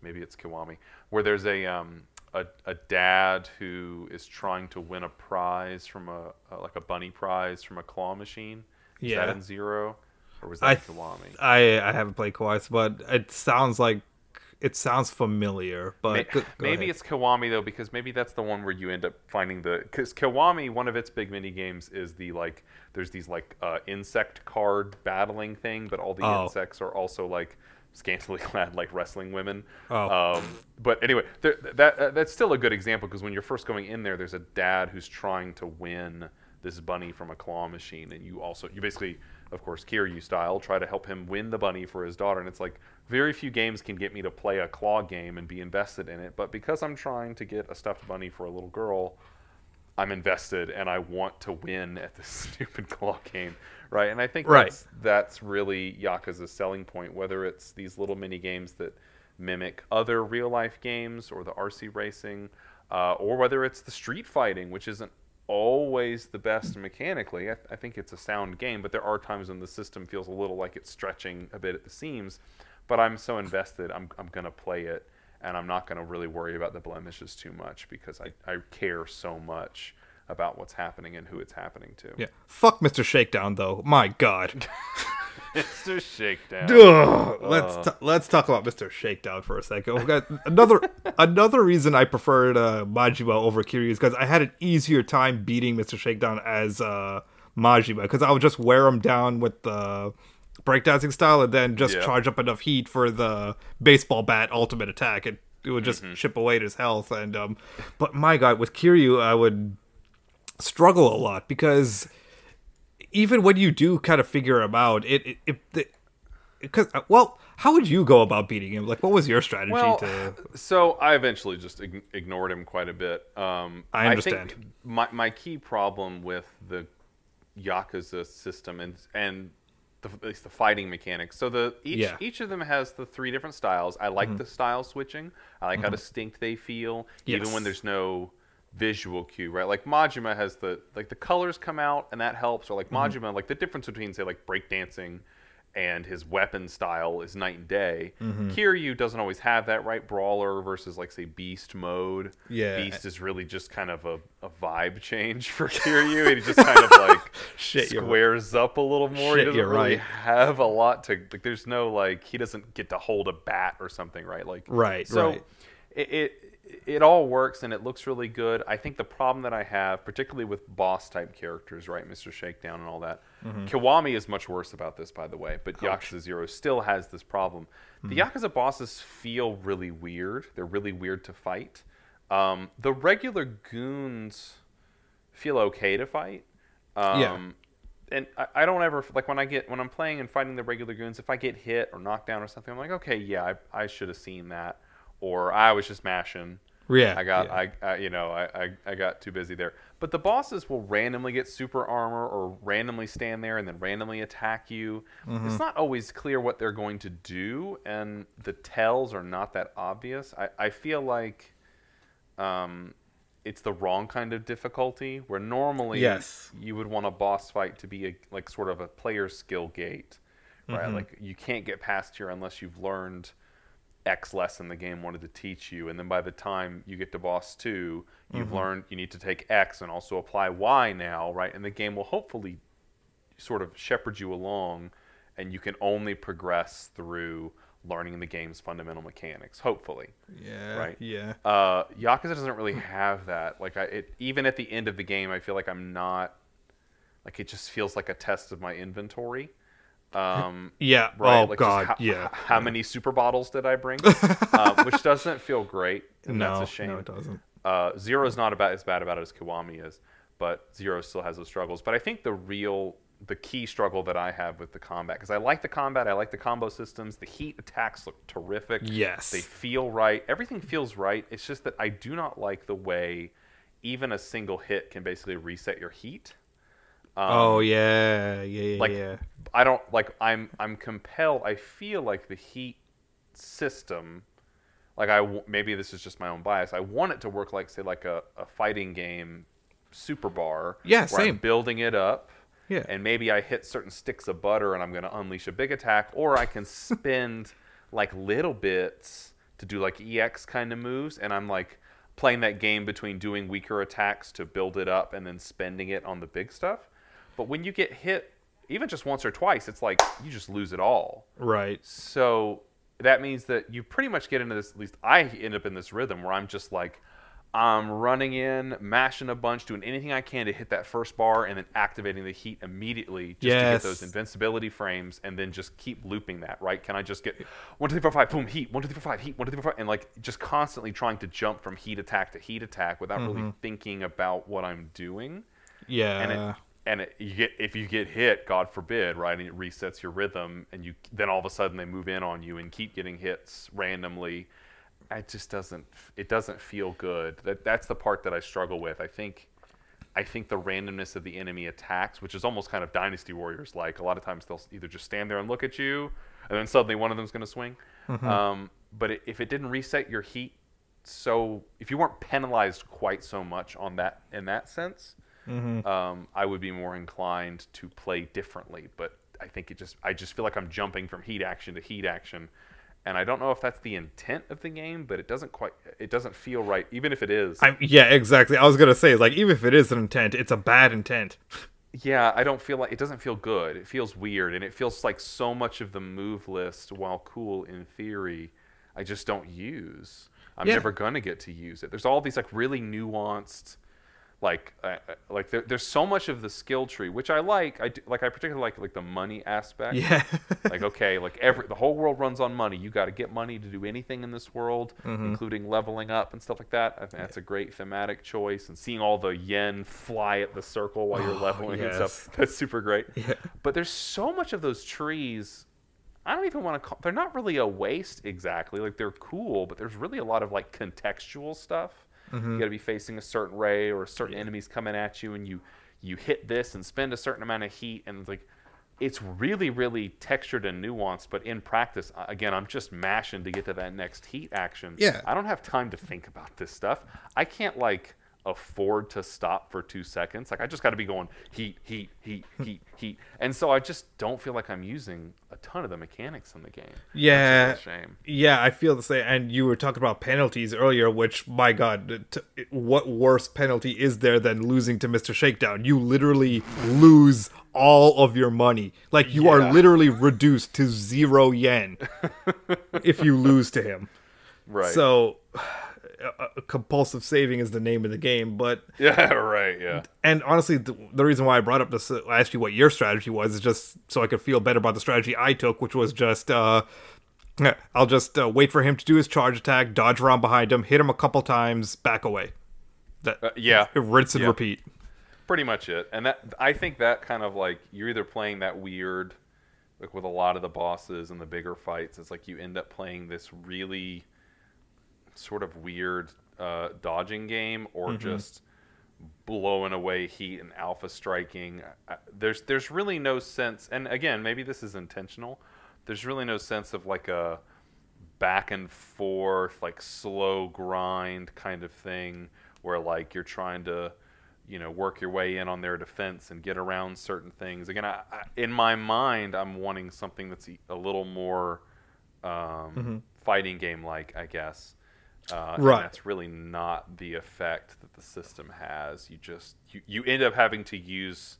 maybe it's Kiwami, where there's a um a, a dad who is trying to win a prize from a, a like a bunny prize from a claw machine. Is Yeah. that in Zero, or was that I Kiwami? I I haven't played Kiwami, but it sounds like it sounds familiar. But May- go- go maybe it's Kiwami though, because maybe that's the one where you end up finding the. Because Kiwami, one of its big mini games is the like. There's these like uh, insect card battling thing, but all the Oh. insects are also like scantily clad like wrestling women. Oh. Um, but anyway, there, that uh, that's still a good example because when you're first going in there, there's a dad who's trying to win this bunny from a claw machine, and you also you basically, of course, Kiryu style, try to help him win the bunny for his daughter, and it's like very few games can get me to play a claw game and be invested in it, but because I'm trying to get a stuffed bunny for a little girl, I'm invested and I want to win at this stupid claw game, right? And I think Right. that's that's really Yakuza's selling point, whether it's these little mini games that mimic other real life games or the RC racing, uh, or whether it's the street fighting, which isn't always the best mechanically. I, I think it's a sound game, but there are times when the system feels a little like it's stretching a bit at the seams. But I'm so invested, I'm, I'm going to play it, and I'm not going to really worry about the blemishes too much because I, I care so much about what's happening and who it's happening to. yeah. Fuck Mr. Shakedown though. My God. Mr. Shakedown. Ugh, let's t- let's talk about Mr. Shakedown for a second. We got another another reason I preferred uh, Majima over Kiryu is because I had an easier time beating Mr. Shakedown as uh, Majima because I would just wear him down with the breakdancing style and then just Yeah. charge up enough heat for the baseball bat ultimate attack. and it would just chip away at his health and um. But my God, with Kiryu, I would struggle a lot because even when you do kind of figure him out, it it, because well, how would you go about beating him? Like, what was your strategy Well, to? so I eventually just ig- ignored him quite a bit. Um, I understand. think my my key problem with the Yakuza system and and the, at least the fighting mechanics. So the each Yeah. Mm-hmm. each of them has the three different styles. I like the style switching. I like how distinct they feel, even when there's no visual cue, right? Like Majima has the like the colors come out and that helps, or like Mm-hmm. Majima, like the difference between say like breakdancing and his weapon style is night and day. Mm-hmm. Kiryu doesn't always have that, right? Brawler versus like say Beast mode. Yeah. Beast is really just kind of a, a vibe change for Kiryu. he just kind of like Shit, you're right. squares up a little more. he doesn't really right. have a lot to like. There's no like he doesn't get to hold a bat or something, right? Like Right, So right. it, it it all works and it looks really good. I think the problem that I have, particularly with boss type characters, right, Mr. Shakedown and all that, Mm-hmm. Kiwami is much worse about this, by the way. But Yakuza Zero still has this problem. The Mm-hmm. Yakuza bosses feel really weird. They're really weird to fight. Um, the regular goons feel okay to fight. Um, Yeah. And I, I don't ever like when I get when I'm playing and fighting the regular goons. If I get hit or knocked down or something, I'm like, okay, yeah, I, I should have seen that, or I was just mashing. Yeah, I got yeah. I, I you know I, I I got too busy there. But the bosses will randomly get super armor or randomly stand there and then randomly attack you. Mm-hmm. It's not always clear what they're going to do, and the tells are not that obvious. I, I feel like um, it's the wrong kind of difficulty where normally Yes. you would want a boss fight to be a, like sort of a player skill gate, right? Mm-hmm. Like you can't get past here unless you've learned X lesson the game wanted to teach you, and then by the time you get to boss two, you've Mm-hmm. learned you need to take X and also apply Y now, right? And the game will hopefully sort of shepherd you along, and you can only progress through learning the game's fundamental mechanics. Hopefully, yeah, right. yeah. uh, Yakuza doesn't really have that. Like I, it, even at the end of the game, I feel like I'm not. Like it just feels like a test of my inventory. Um, Yeah. right? Oh like God. how, yeah. How many super bottles did I bring? uh, which doesn't feel great. And no, that's a shame. no, it doesn't. Uh, Zero's not about as bad about it as Kiwami is, but Zero still has those struggles. But I think the real the key struggle that I have with the combat because I like the combat, I like the combo systems. The heat attacks look terrific. Yes. they feel right. Everything feels right. It's just that I do not like the way even a single hit can basically reset your heat. Um, oh yeah, yeah, yeah, like yeah. I don't like I'm I'm compelled. I feel like the heat system, like I maybe this is just my own bias. I want it to work like say like a, a fighting game, super bar. Yeah, where same. I'm building it up. Yeah. And maybe I hit certain sticks of butter and I'm going to unleash a big attack, or I can spend like little bits to do like EX kind of moves, and I'm like playing that game between doing weaker attacks to build it up and then spending it on the big stuff. But when you get hit, even just once or twice, it's like you just lose it all. Right. So that means that you pretty much get into this. At least I end up in this rhythm where I'm just like, I'm running in, mashing a bunch, doing anything I can to hit that first bar, and then activating the heat immediately just to get those invincibility frames, and then just keep looping that. Right? Can I just get one, two, three, four, five, boom, heat, one, two, three, four, five, heat, one, two, three, four, five, and like just constantly trying to jump from heat attack to heat attack without really mm-hmm. thinking about what I'm doing Yeah. and it and it, you get if you get hit, God forbid, right, and it resets your rhythm, and you then all of a sudden they move in on you and keep getting hits randomly. It just doesn't it doesn't feel good. That that's the part that I struggle with. I think I think the randomness of the enemy attacks, which is almost kind of Dynasty Warriors like. A lot of times they'll either just stand there and look at you, and then suddenly one of them's going to swing. Um, but it, if it didn't reset your heat, so if you weren't penalized quite so much on that in that sense, um, I would be more inclined to play differently. But I think it just I just feel like I'm jumping from heat action to heat action, and I don't know if that's the intent of the game, but it doesn't quite it doesn't feel right, even if it is. I, yeah, exactly. I was gonna say, like, even if it is an intent, it's a bad intent. yeah, I don't feel like it doesn't feel good. It feels weird, and it feels like so much of the move list, while cool in theory, I just don't use. I'm Yeah. never gonna get to use it. There's all these like really nuanced, like uh, uh, like there, there's so much of the skill tree which I like. I do, like I particularly like like the money aspect. Yeah. like okay, like every the whole world runs on money. You got to get money to do anything in this world, Mm-hmm. including leveling up and stuff like that. I think that's a great thematic choice. And seeing all the yen fly at the circle while you're Oh, leveling and stuff, that's super great. Yeah. But there's so much of those trees. I don't even want to call. They're not really a waste exactly. Like they're cool, but there's really a lot of like contextual stuff. Mm-hmm. You got to be facing a certain ray or certain enemies coming at you, and you you hit this and spend a certain amount of heat, and it's like it's really really textured and nuanced. But in practice, again, I'm just mashing to get to that next heat action. Yeah. I don't have time to think about this stuff. I can't like afford to stop for two seconds. Like I just got to be going heat, heat, heat, heat, heat, and so I just don't feel like I'm using a ton of the mechanics in the game. Yeah. That's a real shame. Yeah, I feel the same. And you were talking about penalties earlier, which, my God, t- what worse penalty is there than losing to Mr. Shakedown? You literally lose all of your money. Like, you are literally reduced to zero yen if you lose to him. Right. So, uh, compulsive saving is the name of the game. But, yeah, right. Yeah. and honestly, the, the reason why I brought up this, I asked you what your strategy was, is just so I could feel better about the strategy I took, which was just, uh, I'll just uh, wait for him to do his charge attack, dodge around behind him, hit him a couple times, back away. That Uh, yeah. rinse and Yeah. repeat. pretty much it and that i think that kind of like you're either playing that weird like with a lot of the bosses and the bigger fights it's like you end up playing this really sort of weird uh, dodging game or just blowing away heat and alpha striking. There's there's really no sense and again maybe this is intentional there's really no sense of like a back and forth like slow grind kind of thing where like you're trying to you know work your way in on their defense and get around certain things. Again I, I, in my mind i'm wanting something that's a little more um, fighting game like i guess uh, and Right. that's really not the effect that the system has you just you, you end up having to use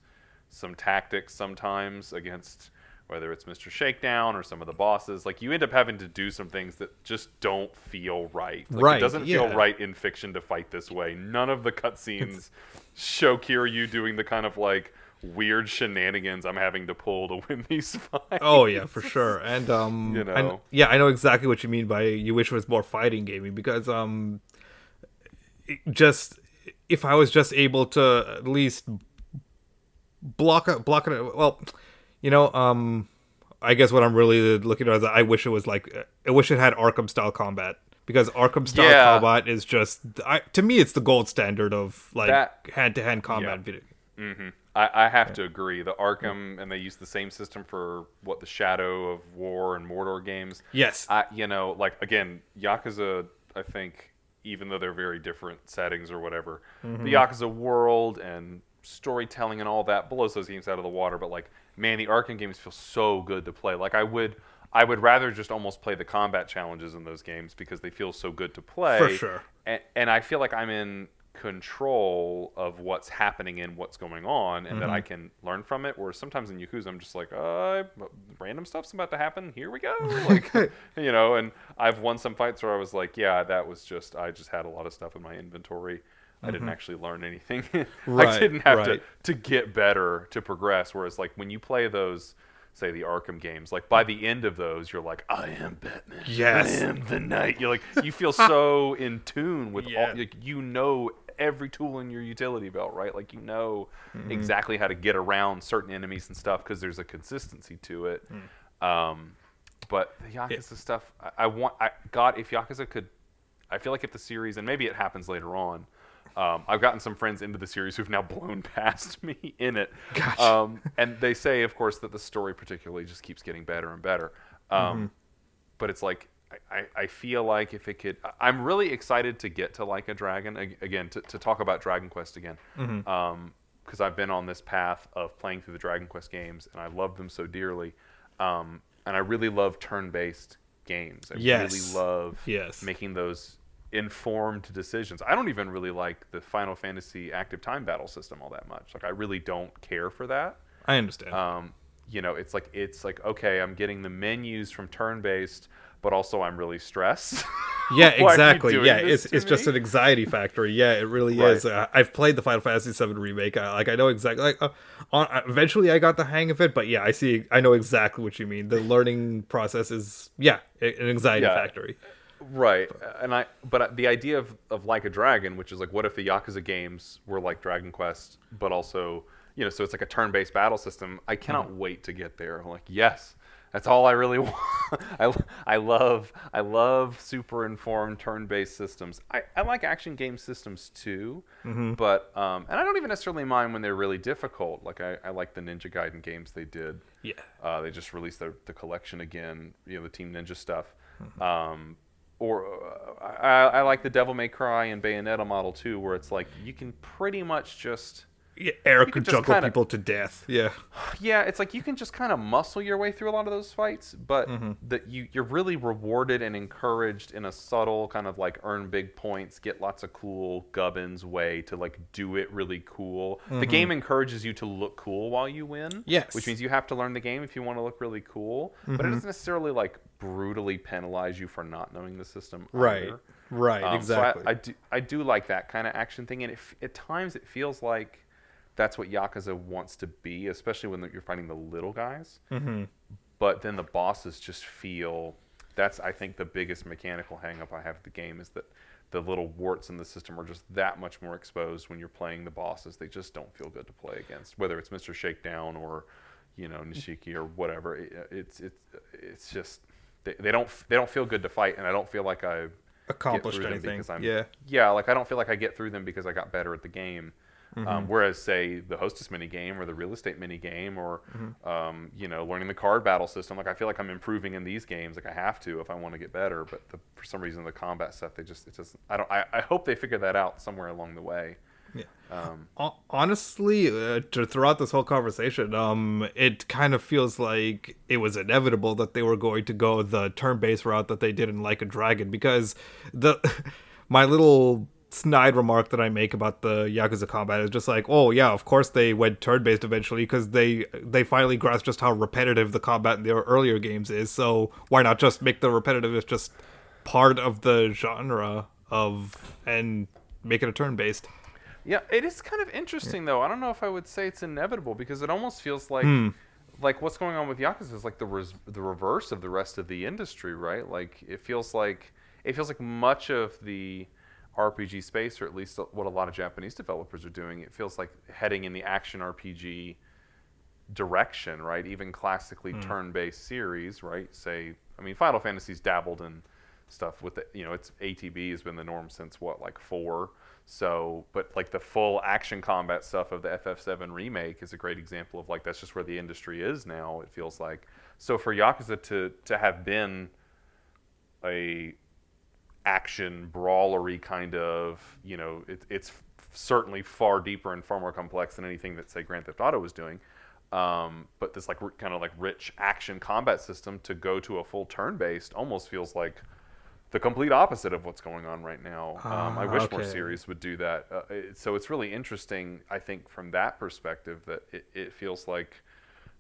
some tactics sometimes against whether it's Mr. Shakedown or some of the bosses. Like you end up having to do some things that just don't feel right. Like, Right, It doesn't yeah. feel right in fiction to fight this way. None of the cutscenes show Kiryu doing the kind of like weird shenanigans I'm having to pull to win these fights. Oh yeah, for sure. And um, You know. yeah, I know exactly what you mean by you wish it was more fighting gaming because um, just if I was just able to at least block blocking it. Well, you know, um, I guess what I'm really looking at is I wish it was like I wish it had Arkham style combat because Arkham style Yeah. combat is just I, to me it's the gold standard of like hand to hand combat. Yeah. video. hmm I, I have to agree. The Arkham and they use the same system for what the Shadow of War and Mordor games. Yes. I, you know, like again, Yakuza. I think even though they're very different settings or whatever, mm-hmm. the Yakuza world and storytelling and all that blows those games out of the water. But like, man, the Arkham games feel so good to play. Like I would, I would rather just almost play the combat challenges in those games because they feel so good to play. For sure. And, and I feel like I'm in control of what's happening and what's going on, and that I can learn from it. Whereas sometimes in Yakuza, I'm just like, uh, random stuff's about to happen. Here we go. Like, you know, and I've won some fights where I was like, yeah, that was just, I just had a lot of stuff in my inventory. I didn't actually learn anything. I didn't have to right. to get better to progress. Whereas like when you play those, say the Arkham games, like by the end of those, you're like, I am Batman. Yes. I am the Knight. You're like, you feel so in tune with Yeah. all. Like, you know every tool in your utility belt, right? Like you know Mm-hmm. exactly how to get around certain enemies and stuff because there's a consistency to it. Um, but the Yakuza stuff, I, I want. I God, if Yakuza could, I feel like if the series, and maybe it happens later on. Um, I've gotten some friends into the series who've now blown past me in it, um, and they say, of course, that the story particularly just keeps getting better and better. Um, But it's like I, I, feel like if it could, I'm really excited to get to like a dragon again to, to talk about Dragon Quest again, because I've been on this path of playing through the Dragon Quest games and I love them so dearly, um, and I really love turn-based games. I Yes. really love Yes. making those informed decisions. I don't even really like the Final Fantasy active time battle system all that much. Like I really don't care for that. I understand. Um, you know, it's like it's like okay, I'm getting the menus from turn-based, but also I'm really stressed. yeah, Why are you exactly. Yeah, it's it's just an anxiety factory. Yeah, it really Right. is. Uh, I've played the Final Fantasy VII remake. I, like I know exactly. Like uh, on, uh, eventually, I got the hang of it. But yeah, I see. I know exactly what you mean. The learning process is yeah, an anxiety Yeah. factory. Right, and I but the idea of, of like a dragon, which is like, what if the Yakuza games were like Dragon Quest, but also you know, so it's like a turn-based battle system. I cannot wait to get there. I'm like, yes, that's all I really want. I, I love I love super informed turn-based systems. I, I like action game systems too, but um, and I don't even necessarily mind when they're really difficult. Like I, I like the Ninja Gaiden games they did. Yeah. Uh, they just released their, the collection again, you know, the Team Ninja stuff. Um, or uh, I, I like the Devil May Cry and Bayonetta model too, where it's like you can pretty much just Eric could juggle kinda- people to death. Yeah. yeah, it's like you can just kind of muscle your way through a lot of those fights, but Mm-hmm. that you you're really rewarded and encouraged in a subtle kind of like earn big points, get lots of cool gubbins way to like do it really cool. The game encourages you to look cool while you win. Mm-hmm. Yes. Mm-hmm. Which means you have to learn the game if you want to look really cool, but it doesn't necessarily like brutally penalize you for not knowing the system. Right. either. Right. Um, exactly. So I, I do I do like that kind of action thing, and it, at times it feels like that's what Yakuza wants to be, especially when you're fighting the little guys. Mm-hmm. But then the bosses just feel that's I think the biggest mechanical hangup I have with the game is that the little warts in the system are just that much more exposed when you're playing the bosses. They just don't feel good to play against, whether it's Mr. Shakedown or you know Nishiki or whatever. It, it's it's it's just they, they don't they don't feel good to fight, and I don't feel like I Accomplished anything. because I'm Yeah. yeah like I don't feel like I get through them because I got better at the game. Mm-hmm. Um, whereas say the hostess mini game or the real estate mini game or Mm-hmm. um, you know learning the card battle system like I feel like I'm improving in these games like I have to if I want to get better but the, for some reason the combat stuff they just it just I don't I, I hope they figure that out somewhere along the way. Yeah. Um, Hon- honestly uh, to, throughout this whole conversation um it kind of feels like it was inevitable that they were going to go the turn-based route that they did in like a dragon because the my little snide remark that i make about the yakuza combat is just like oh yeah of course they went turn-based eventually because they they finally grasped just how repetitive the combat in their earlier games is so why not just make the repetitive as just part of the genre of and make it a turn-based Yeah, it is kind of interesting though. I don't know if I would say it's inevitable because it almost feels like Hmm. like what's going on with Yakuza is like the res- the reverse of the rest of the industry, right? Like it feels like it feels like much of the RPG space, or at least what a lot of Japanese developers are doing, it feels like heading in the action RPG direction, right? Even classically hmm. turn-based series, right? Say, I mean, Final Fantasy's dabbled in stuff with the, you know, it's ATB has been the norm since what, like four. So, but like the full action combat stuff of the FF7 remake is a great example of like that's just where the industry is now. It feels like so for Yakuza to to have been a action brawlery kind of you know it, it's certainly far deeper and far more complex than anything that say Grand Theft Auto was doing. Um, but this like kind of like rich action combat system to go to a full turn based almost feels like the complete opposite of what's going on right now. Um, I Ah, wish more series would do that. Uh, it, so it's really interesting, I think, from that perspective, that it, it feels like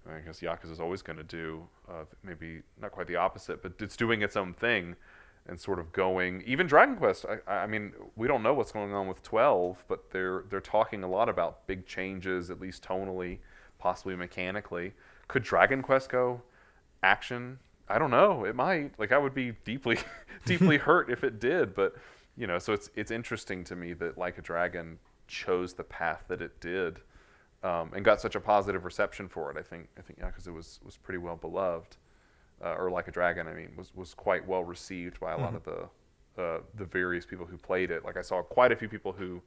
I guess Yakuza is always going to do uh, maybe not quite the opposite, but it's doing its own thing and sort of going. Even Dragon Quest. I, I mean, we don't know what's going on with 12, but they're they're talking a lot about big changes, at least tonally, possibly mechanically. Could Dragon Quest go action? I don't know. It might. Like I would be deeply deeply hurt if it did, but you know, so it's it's interesting to me that Like a Dragon chose the path that it did um, and got such a positive reception for it. I think I think yeah Yakuza was was pretty well beloved, uh, or Like a Dragon. I mean, was was quite well received by a lot of the uh, the various people who played it. Like I saw quite a few people who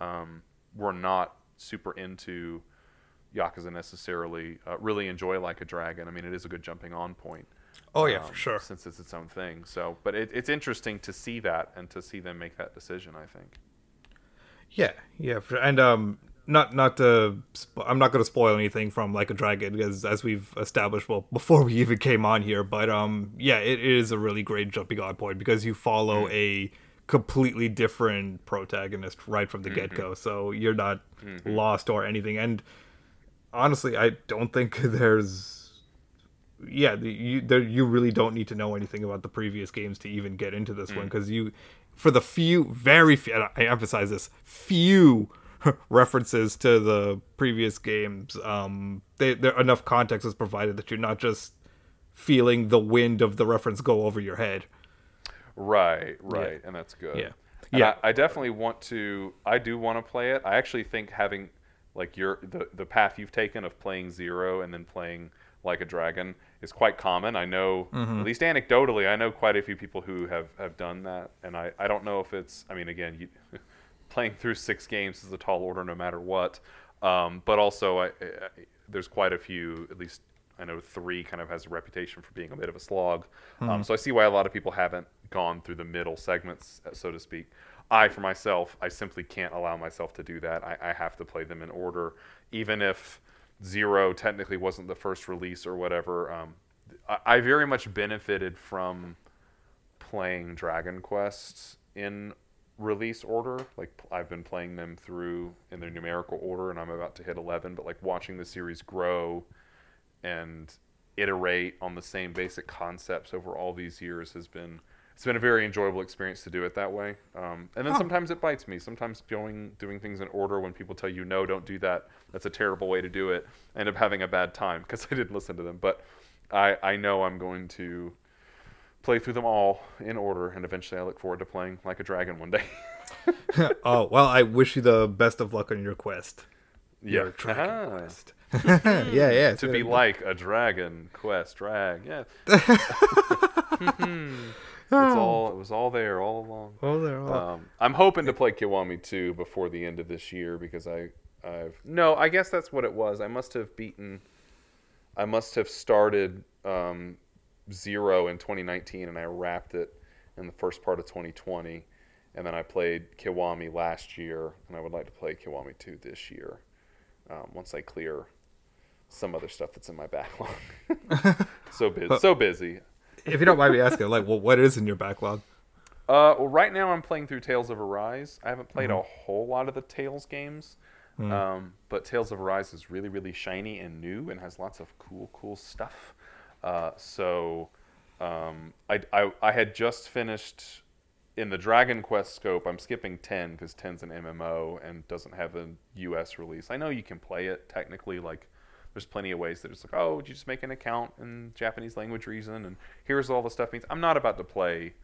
um, were not super into Yakuza necessarily uh, really enjoy Like a Dragon. I mean, it is a good jumping on point. Oh yeah, um, for sure. Since it's its own thing. So, but it, it's interesting to see that and to see them make that decision. I think. Yeah, yeah, and um, not not to, I'm not going to spoil anything from Like a Dragon because as we've established, well, before we even came on here, but um, yeah, it is a really great jumping on point because you follow mm. a completely different protagonist right from the mm-hmm. get go, so you're not mm-hmm. lost or anything. And honestly, I don't think there's yeah, the, you there, you really don't need to know anything about the previous games to even get into this one mm. because you, for the few, very few, and I emphasize this, few references to the previous games, um, they, there enough context is provided that you're not just feeling the wind of the reference go over your head. Right, right, and that's good. Yeah. And Yeah. I, I definitely want to. I do want to play it. I actually think having like your the the path you've taken of playing zero and then playing like a dragon is quite common. I know Mm-hmm. at least anecdotally, I know quite a few people who have have done that, and I I don't know if it's. I mean, again, you, playing through six games is a tall order no matter what. Um, but also, I, I, there's quite a few, at least I know three kind of has a reputation for being a bit of a slog. Um, so I see why a lot of people haven't gone through the middle segments, uh, so to speak. I, for myself, I simply can't allow myself to do that. I, I have to play them in order, even if Zero technically wasn't the first release or whatever. Um, I, I very much benefited from playing Dragon Quest in release order. Like I've been playing them through in their numerical order, and I'm about to hit 11. But like watching the series grow and iterate on the same basic concepts over all these years has been it's been a very enjoyable experience to do it that way. Um, and then Oh. sometimes it bites me. Sometimes going doing things in order when people tell you no, don't do that. That's a terrible way to do it. I end up having a bad time because I didn't listen to them. But I I know I'm going to play through them all in order, and eventually I look forward to playing like a dragon one day. oh well, I wish you the best of luck on your quest. Your Yeah. dragon Ah. quest. yeah, yeah. to be like a dragon quest drag. Yeah. it's all it was all there all along. Oh, there. Oh. Um, I'm hoping to play Kiwami 2 before the end of this year because I I've no, I guess that's what it was. I must have beaten I must have started um, Zero in 2019 and I wrapped it in the first part of 2020 and then I played Kiwami last year and I would like to play Kiwami 2 this year um, once I clear some other stuff that's in my backlog. so busy, so busy. if you don't mind me asking, like, well, what is in your backlog? Uh, well, right now I'm playing through Tales of Arise. I haven't played a whole lot of the Tales games, um, but Tales of Arise is really, really shiny and new and has lots of cool, cool stuff. Uh, so um, I, I, I had just finished in the Dragon Quest scope. I'm skipping 10 because 10's an MMO and doesn't have a US release. I know you can play it technically, like there's plenty of ways that it's like, oh, you just make an account in Japanese language reason and here's all the stuff means. I'm not about to play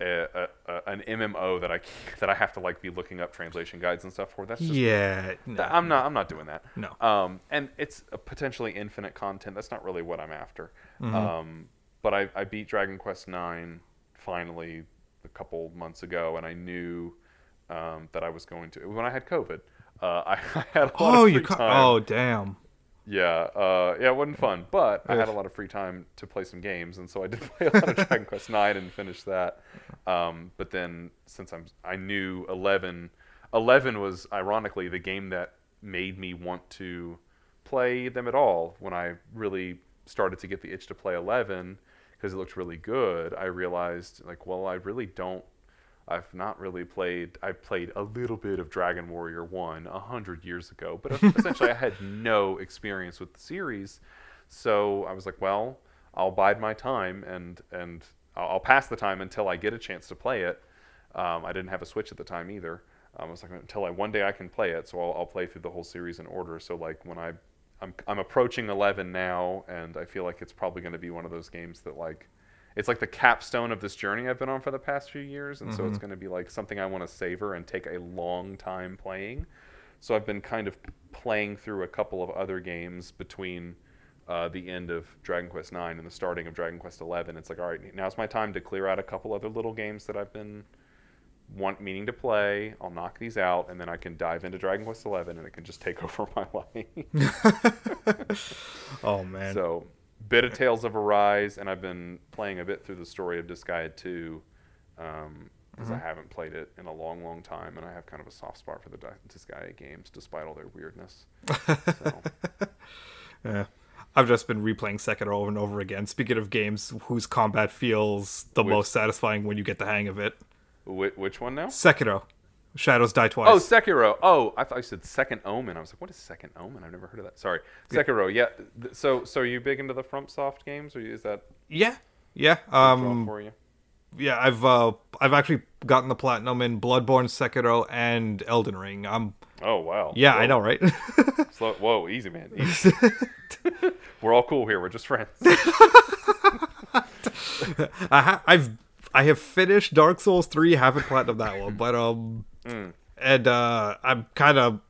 a, a, an MMO that I that I have to like be looking up translation guides and stuff for. That's just yeah, no. I'm not. I'm not doing that. No. Um, and it's a potentially infinite content. That's not really what I'm after. Um, but I, I beat Dragon Quest Nine finally a couple months ago, and I knew um, that I was going to when I had COVID. Uh, I, I had a lot Oh, of you ca- time. oh damn. Yeah, uh, yeah, it wasn't fun, but I had a lot of free time to play some games, and so I did play a lot of Dragon Quest Nine and finish that. Um, but then, since I'm, I knew Eleven, Eleven was ironically the game that made me want to play them at all. When I really started to get the itch to play Eleven because it looked really good, I realized like, well, I really don't I've not really played. I played a little bit of Dragon Warrior One a hundred years ago, but essentially I had no experience with the series. So I was like, well, I'll bide my time and and I'll, pass the time until I get a chance to play it. Um, I didn't have a Switch at the time either. Um, I was like, until I one day I can play it, so I'll, I'll play through the whole series in order. So like when I I'm I'm approaching 11 now, and I feel like it's probably going to be one of those games that like it's like the capstone of this journey I've been on for the past few years, and so it's going to be like something I want to savor and take a long time playing. So I've been kind of playing through a couple of other games between uh, the end of Dragon Quest IX and the starting of Dragon Quest XI. It's like, all right, now's my time to clear out a couple other little games that I've been want meaning to play. I'll knock these out, and then I can dive into Dragon Quest XI, and it can just take over my life. Oh man. So, bit of Tales of Arise, and I've been playing a bit through the story of Disgaea 2 um, because I mm-hmm. haven't played it in a long, long time, and I have kind of a soft spot for the Di- Disgaea games, despite all their weirdness. So, Yeah. I've just been replaying Sekiro over and over again. Speaking of games whose combat feels the Which- most satisfying when you get the hang of it. Wh- which one now? Sekiro. Shadows Die Twice. Oh, Sekiro. Oh, I thought you said Second Omen. I was like, what is Second Omen? I've never heard of that. Sorry, Sekiro. Yeah. th- So, so are you big into the FromSoft games, or is that yeah. Yeah. Um for you? yeah, I've uh I've actually gotten the platinum in Bloodborne, Sekiro, and Elden Ring. I'm Oh wow. yeah, I know, right? Slow, whoa, easy, man. Easy. We're all cool here. We're just friends. I ha- I've I have finished Dark Souls three, haven't platinum that one, but um, and uh, I'm kind of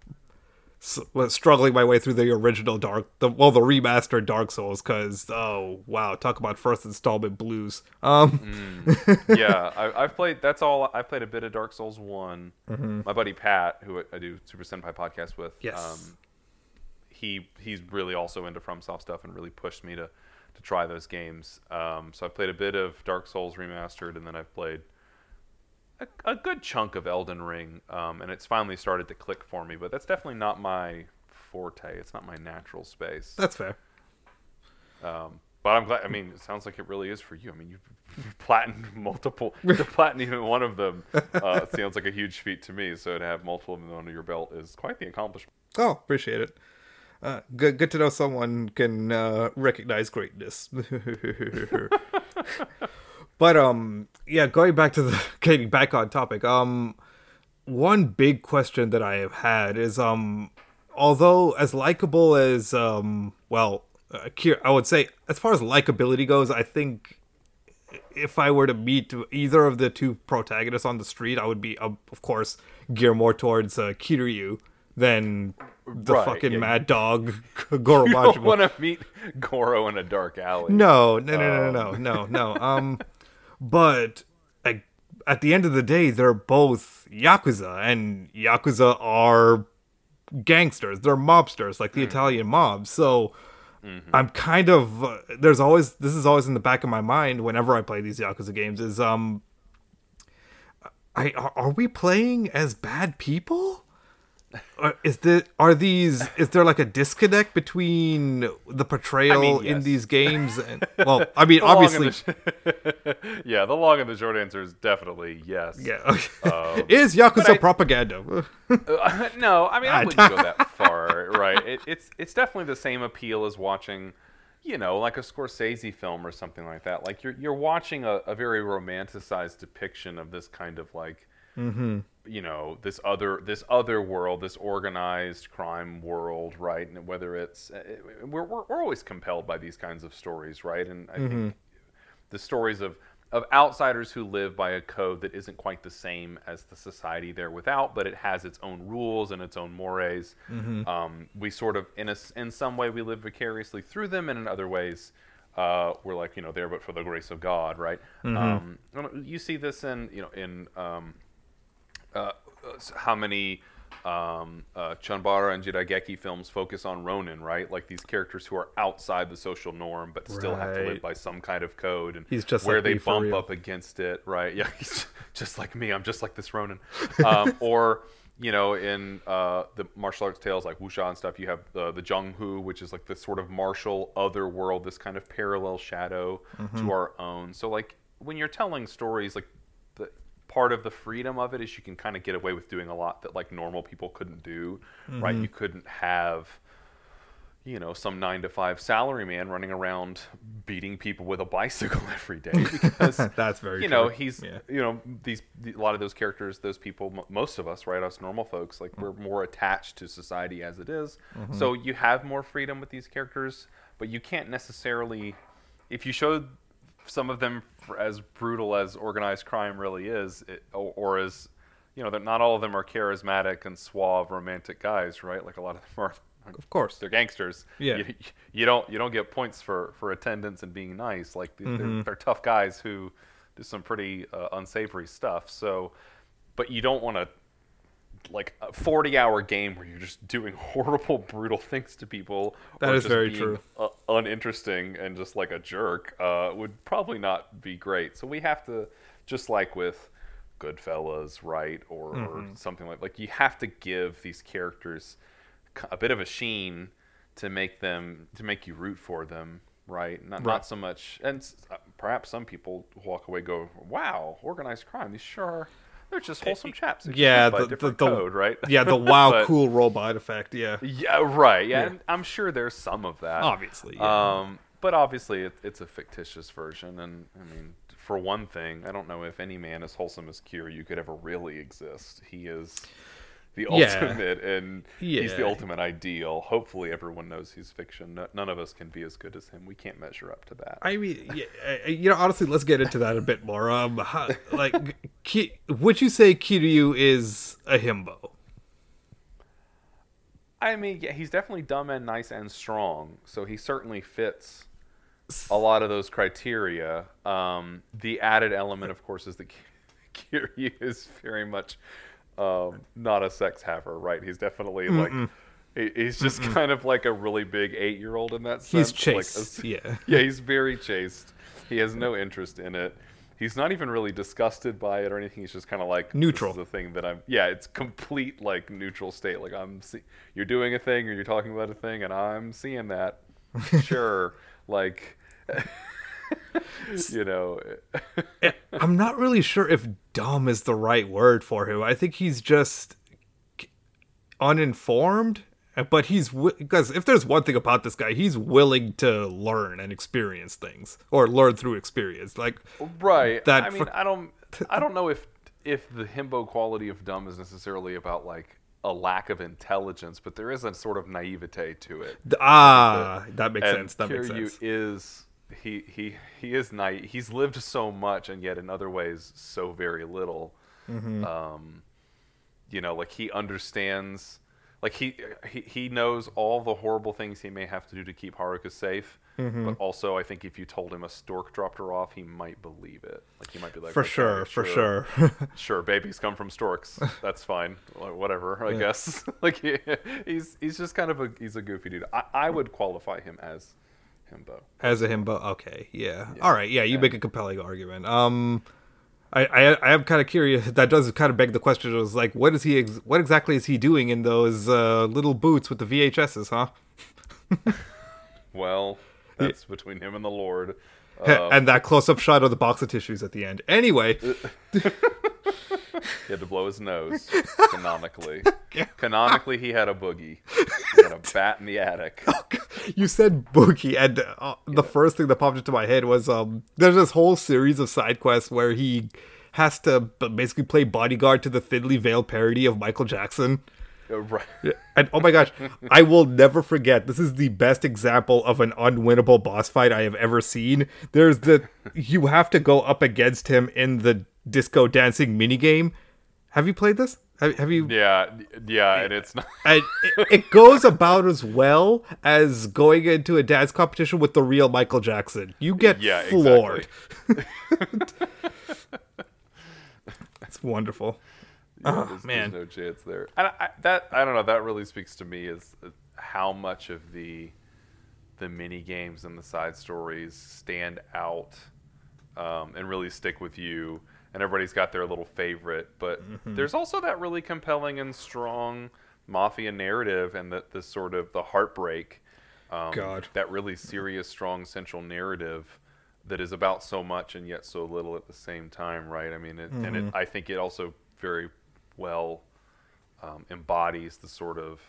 struggling my way through the original Dark, the well, the remastered Dark Souls, because oh wow, talk about first installment blues. Um, yeah, I, I've played. That's all. I've played a bit of Dark Souls one. Mm-hmm. My buddy Pat, who I do Super Senpai podcast with, Yes. um, he he's really also into FromSoft stuff and really pushed me to to try those games. Um, so I played a bit of Dark Souls remastered, and then I've played a, a good chunk of Elden Ring, um, and it's finally started to click for me. But that's definitely not my forte. It's not my natural space. that's fair. Um, but I'm glad. I mean, it sounds like it really is for you. I mean, you've, you've platinumed multiple. To platinum even one of them uh, sounds like a huge feat to me. So to have multiple of them under your belt is quite the accomplishment. Oh, appreciate it. Uh, good, good to know someone can uh, recognize greatness. but um, yeah, going back to the getting back on topic. Um, one big question that I have had is um, although as likable as um, well, uh, Kier, I would say as far as likability goes, I think if I were to meet either of the two protagonists on the street, I would be, uh, of course, gear more towards uh, Kiryu than the Right, fucking yeah. mad dog Goro. You don't want to meet Goro in a dark alley. No, no, no, no, Um. no, no, no. Um, but like, at the end of the day, they're both yakuza, and yakuza are gangsters. They're mobsters, like the Italian mob. So. I'm kind of uh, there's always this is always in the back of my mind whenever I play these Yakuza games is um I are, are we playing as bad people? Is the are these is there like a disconnect between the portrayal in yes. these games and well I mean The long and obviously the sh- yeah, the long and the short answer is definitely yes. yeah okay. Um, is Yakuza I- propaganda Uh, no, I mean I wouldn't go that far, right? It, it's it's definitely the same appeal as watching, you know, like a Scorsese film or something like that. Like you're you're watching a, a very romanticized depiction of this kind of like, you know, this other this other world, this organized crime world, right? And whether it's uh, we're we're, we're always compelled by these kinds of stories, right? And I think the stories of of outsiders who live by a code that isn't quite the same as the society they're without, but it has its own rules and its own mores. Um, we sort of, in a in some way, we live vicariously through them, and in other ways, uh, we're like you know there, but for the grace of God, right? Um, you see this in you know in um, uh, how many um, uh, Chanbara and Jidaigeki films focus on Ronin, right? Like these characters who are outside the social norm, but still have to live by some kind of code, and He's just where like they bump up against it, right? Yeah, he's just like me. I'm just like this Ronin, um, or you know, in uh, the martial arts tales like Wuxia and stuff, you have the the Jianghu, which is like this sort of martial other world, this kind of parallel shadow Mm-hmm. to our own. So like when you're telling stories, like part of the freedom of it is you can kind of get away with doing a lot that like normal people couldn't do, right? Mm-hmm. You couldn't have you know, some nine to five salary man running around beating people with a bicycle every day because That's very you know true. he's Yeah. you know these a lot of those characters those people m- most of us right us normal folks like we're more attached to society as it is. Mm-hmm. so you have more freedom with these characters but you can't necessarily if you showed some of them as brutal as organized crime really is it, or, or as you know that not all of them are charismatic and suave romantic guys right like a lot of them are Of course. they're gangsters. Yeah. You, you don't you don't get points for for attendance and being nice. Like they- they're, they're tough guys who do some pretty uh, unsavory stuff. So, but you don't want to like a 40 hour game where you're just doing horrible brutal things to people That or is very true. uh, uninteresting and just like a jerk uh, would probably not be great so we have to just like with goodfellas right or, Mm-hmm. or something like like you have to give these characters a bit of a sheen to make them to make you root for them right not, Right. not so much and s- uh, perhaps some people walk away go wow organized crime these sure are they're just wholesome chaps Eh, Yeah, the, the, the code right Yeah, the wow, But- cool robot effect. Yeah, yeah right yeah, And I'm sure there's some of that obviously. Yeah. um, but obviously, it, it's a fictitious version, and I mean, for one thing, I don't know if any man as wholesome as Cure Kiryu could ever really exist. He is the Yeah. ultimate, and he's the ultimate ideal. Hopefully, everyone knows he's fiction. No- None of us can be as good as him. We can't measure up to that. I mean, yeah, you know, honestly, let's get into that a bit more. Um, how, like, Ki- would you say Kiryu is a himbo? I mean, yeah, he's definitely dumb and nice and strong, so he certainly fits a lot of those criteria. Um, the added element, of course, is that Kiryu is very much um, not a sex haver, right? He's definitely like he's just kind of like a really big eight-year-old in that sense. He's like a- yeah. yeah, he's very chaste. He has no interest in it. He's not even really disgusted by it or anything. He's just kind of like Neutral. This is the thing that I'm. Yeah, it's complete like neutral state. Like I'm. See, you're doing a thing or you're talking about a thing, and I'm seeing that. sure, like. you know. I'm not really sure if dumb is the right word for him. I think he's just uninformed, but he's because if there's one thing about this guy, he's willing to learn and experience things or learn through experience. Like, Right. That I mean, fu- I don't. I don't know if if the himbo quality of dumb is necessarily about like a lack of intelligence, but there is a sort of naivete to it. ah, that makes and sense. That makes Kiryu sense. is he he he is naive. He's lived so much, and yet in other ways so very little. Mm-hmm. Um, you know, like he understands, like he he he knows all the horrible things he may have to do to keep Haruka safe. Mm-hmm. But also, I think if you told him a stork dropped her off, he might believe it. Like he might be like, For "Okay, sure, for sure. sure, babies come from storks. That's fine. Like, Whatever, I guess. like he, he's he's just kind of a he's a goofy dude. I, I would qualify him as himbo. As a himbo, okay, yeah. All right, yeah. You make a compelling argument. Um, I I, I am kind of curious. That does kind of beg the question. Is like, what is he? Ex- what exactly is he doing in those uh, little boots with the VHSs? Huh? Well, that's between him and the Lord. Uh, and that close-up shot of the box of tissues at the end. Anyway, he had to blow his nose canonically. Canonically, he had a boogie. He had a bat in the attic. you said boogie, and uh, the first thing that popped into my head was um, there's this whole series of side quests where he has to basically play bodyguard to the thinly veiled parody of Michael Jackson. Right. And oh my gosh, I will never forget. This is the best example of an unwinnable boss fight I have ever seen. There's the you have to go up against him in the disco dancing minigame. Have you played this? Have, have you? Yeah, yeah, and it's not. And it, it goes about as well as going into a dance competition with the real Michael Jackson. You get Yeah, floored. it's wonderful. Yeah, Oh, there's, man. there's no chance there. And I, that I don't know. That really speaks to me is uh, how much of the the mini games and the side stories stand out um, and really stick with you. And everybody's got their little favorite, but Mm-hmm. there's also that really compelling and strong mafia narrative, and that this sort of the heartbreak. Um, God. that really serious, strong central narrative that is about so much and yet so little at the same time, right? I mean, it, and Mm-hmm. it, I think it also very well um, embodies the sort of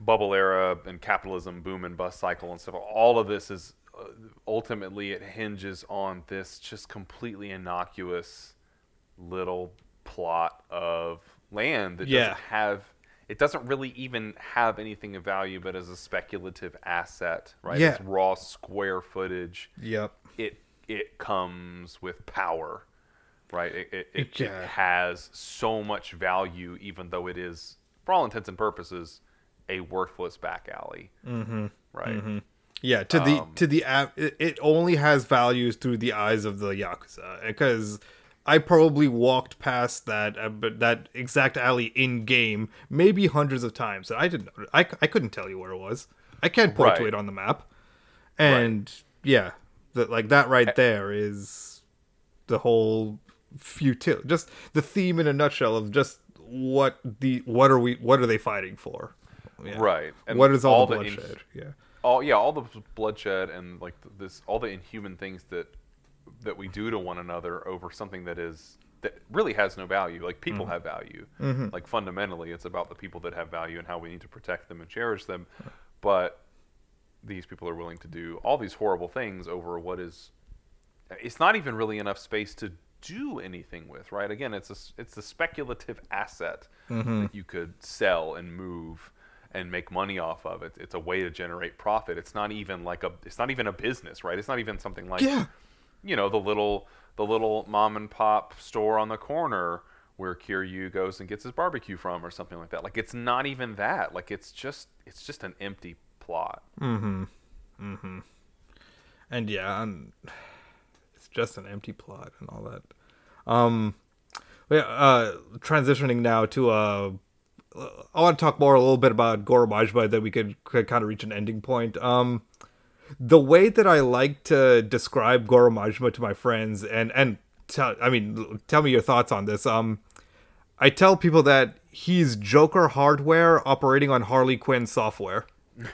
bubble era and capitalism boom and bust cycle and stuff. All of this is uh, ultimately it hinges on this just completely innocuous little plot of land that Yeah. doesn't have it doesn't really even have anything of value but as a speculative asset right Yeah. it's raw square footage Yep. it it comes with power right it, it, it, it has so much value even though it is for all intents and purposes a worthless back alley mm-hmm. right Yeah, to the Um, to the app, it, only has values through the eyes of the yakuza. Because I probably walked past that uh, but that exact alley in game maybe hundreds of times. I didn't. I, I couldn't tell you where it was. I can't point to it on the map. And yeah, that like that right there is the whole futil. Just the theme in a nutshell of just what the what are we what are they fighting for? Yeah. right and what is all, the in- bloodshed? yeah. all yeah all the bloodshed and like this all the inhuman things that that we do to one another over something that is that really has no value like people mm-hmm. have value mm-hmm. like fundamentally it's about the people that have value and how we need to protect them and cherish them but these people are willing to do all these horrible things over what is it's not even really enough space to do anything with right? Again it's a it's a speculative asset that you could sell and move and make money off of. It it's a way to generate profit. It's not even like a it's not even a business right? It's not even something like Yeah. you know the little the little mom and pop store on the corner where Kiryu goes and gets his barbecue from or something like that. Like it's not even that. Like it's just it's just an empty plot. Mm-hmm. Mm-hmm. and yeah, and just an empty plot and all that. Um, yeah, uh, transitioning now to uh, I want to talk more a little bit about Goro Majima that we could, could kind of reach an ending point. Um, the way that I like to describe Goro Majima to my friends and and tell, I mean, tell me your thoughts on this. Um, I tell people that he's Joker hardware operating on Harley Quinn software.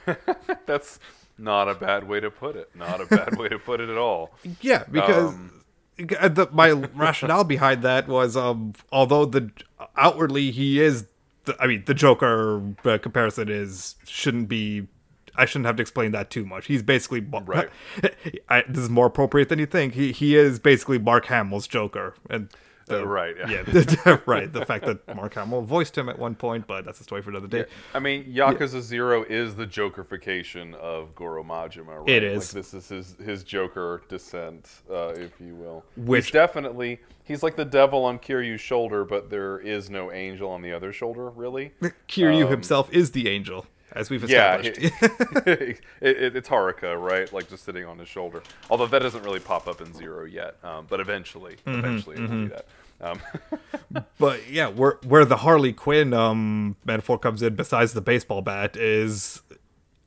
that's not a bad way to put it not a bad way to put it at all Yeah, because Um, the, my rationale behind that was, um, although the outwardly he is, the, I mean, the Joker uh, comparison is shouldn't be. I shouldn't have to explain that too much. He's basically Right. I, this is more appropriate than you think. He he is basically Mark Hamill's Joker, and the- Uh, right, yeah. yeah, right. The fact that Mark Hamill voiced him at one point, but that's a story for another day. I mean, Yakuza Zero is the Jokerification of Goro Majima, right? It is. Like this is his his Joker descent, uh, if you will. Which- he's definitely he's like the devil on Kiryu's shoulder, but there is no angel on the other shoulder, really. Kiryu himself is the angel, as we've Yeah, established. it, it, it's Haruka, right? Like just sitting on his shoulder. Although that doesn't really pop up in Zero yet, um, but eventually, Mm-hmm, eventually it will do that. Um, But yeah, where where the Harley Quinn um metaphor comes in, besides the baseball bat, is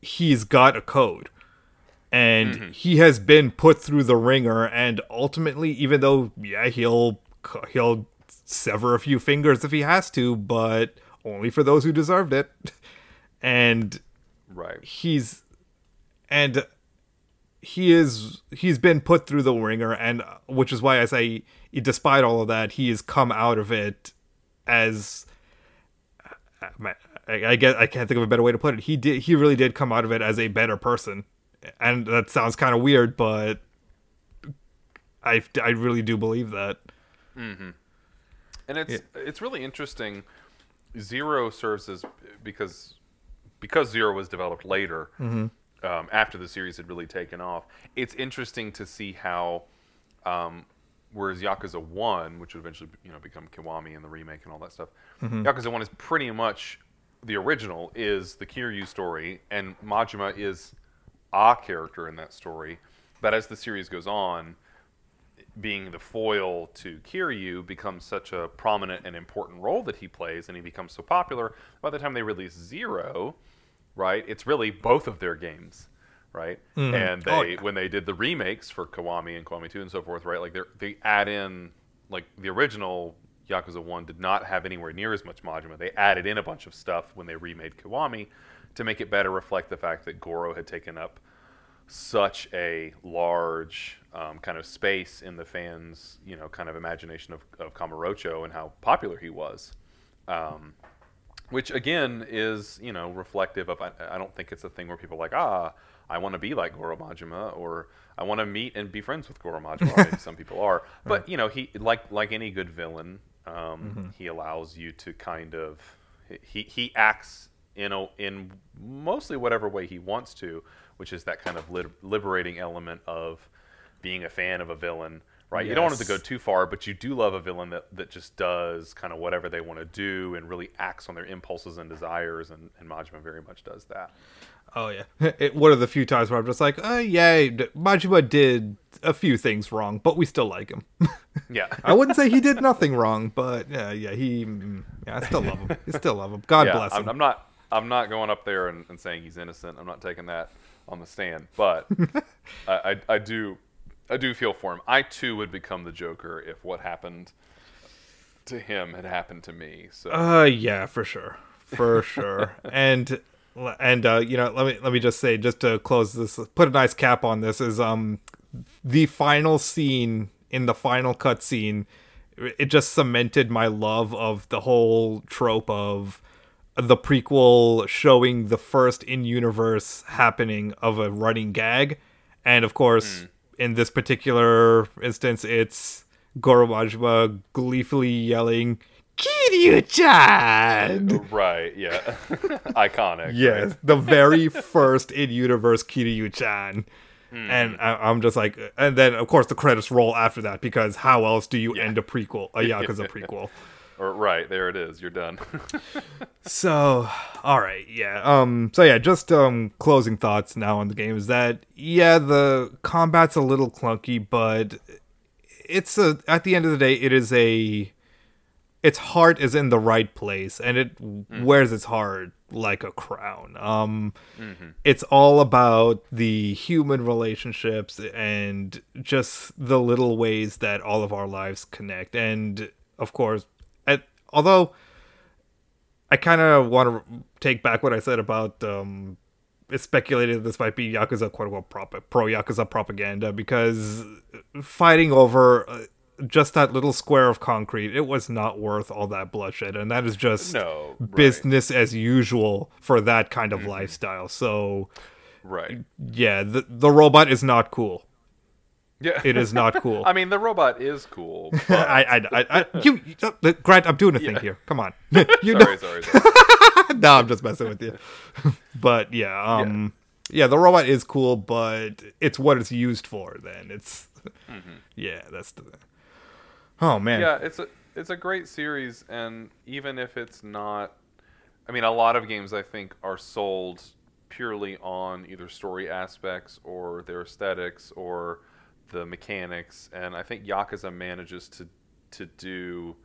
he's got a code, and he has been put through the ringer, and ultimately, even though yeah, he'll he'll sever a few fingers if he has to, but only for those who deserved it, and right. he's and he is he's been put through the ringer and which is why i say despite all of that he has come out of it as I, guess i can't think of a better way to put it. He did he really did come out of it as a better person. And that sounds kind of weird but i i really do believe that. Mm-hmm. And it's it's really interesting. Zero serves as because because Zero was developed later um, after the series had really taken off. It's interesting to see how, um, whereas Yakuza One, which would eventually you know become Kiwami and the remake and all that stuff, Yakuza One is pretty much the original is the Kiryu story, and Majima is a character in that story. But as the series goes on, being the foil to Kiryu becomes such a prominent and important role that he plays, and he becomes so popular. By the time they release Zero, right, it's really both of their games, right? Mm-hmm. And oh, they Oh, yeah. when they did the remakes for Kiwami and Kiwami Two and so forth, right, like they they add in like the original Yakuza One did not have anywhere near as much Majima. They added in a bunch of stuff when they remade Kiwami to make it better reflect the fact that Goro had taken up such a large um, kind of space in the fans, you know, kind of imagination of, of Kamurocho and how popular he was. Um, which again is, you know, reflective of. I, I don't think it's a thing where people are like, ah, I want to be like Goro Majima, or I want to meet and be friends with Goro Majima. maybe some people are, but you know, he like like any good villain, um, he allows you to kind of he he acts in a, in mostly whatever way he wants to, which is that kind of liberating element of being a fan of a villain, right? You don't want it to go too far, but you do love a villain that, that just does kind of whatever they want to do and really acts on their impulses and desires, and, and Majima very much does that. Oh yeah, it, one of the few times where I'm just like, uh, yeah, Majima did a few things wrong, but we still like him. Yeah. I wouldn't say he did nothing wrong, but yeah, yeah, he, mm, yeah, I still love him. I still love him. God yeah, bless him. I'm, I'm not. I'm not going up there and, and saying he's innocent. I'm not taking that on the stand, but I, I, I do, I do feel for him. I too would become the Joker if what happened to him had happened to me. So Uh, yeah, for sure, for sure. And and uh, you know, let me let me just say, just to close this, put a nice cap on this is um the final scene in the final cutscene. It just cemented my love of the whole trope of the prequel showing the first in-universe happening of a running gag, and of course, in this particular instance, it's Goro Majima gleefully yelling, Kiryu-chan! right, yeah, iconic. Yes, right? the very first in-universe Kiryu-chan. Hmm. And I, I'm just like, and then of course the credits roll after that because how else do you end a prequel, a Yakuza prequel? Or, right there it is. You're done. So, all right, yeah. Um, so yeah, just um, closing thoughts now on the game is that yeah, the combat's a little clunky, but it's a at the end of the day, it is a its heart is in the right place, and it wears its heart like a crown. Um, it's all about the human relationships and just the little ways that all of our lives connect, and of course, although. I kind of want to take back what I said about um, it's speculated this might be Yakuza quote unquote prop- pro Yakuza propaganda because fighting over uh, just that little square of concrete, it was not worth all that bloodshed. And that is just No, right. business as usual for that kind of lifestyle. So, right. yeah, the, the robot is not cool. Yeah. It is not cool. I mean, the robot is cool. But, I, I, I, I, you, you- Grant, I'm doing a thing here. Come on. you know, sorry, sorry, sorry. no, I'm just messing with you. but yeah, um yeah. the robot is cool, but it's what it's used for then. It's yeah, that's the Oh man. yeah, it's a it's a great series, and even if it's not, I mean, a lot of games I think are sold purely on either story aspects or their aesthetics or the mechanics, and I think Yakuza manages to to do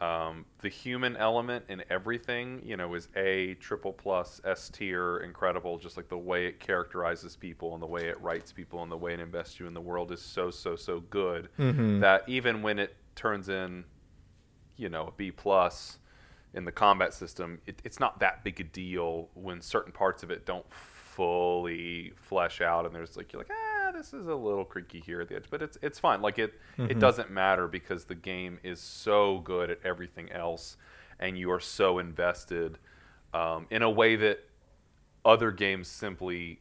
um, the human element in everything. You know, is a triple plus S tier incredible. Just like the way it characterizes people and the way it writes people and the way it invests you in the world is so so so good that even when it turns in you know a B plus in the combat system, it, it's not that big a deal when certain parts of it don't fully flesh out, and there's like you're like ah this is a little creaky here at the edge, but it's it's fine. Like it it mm-hmm. doesn't matter because the game is so good at everything else, and you are so invested um, in a way that other games simply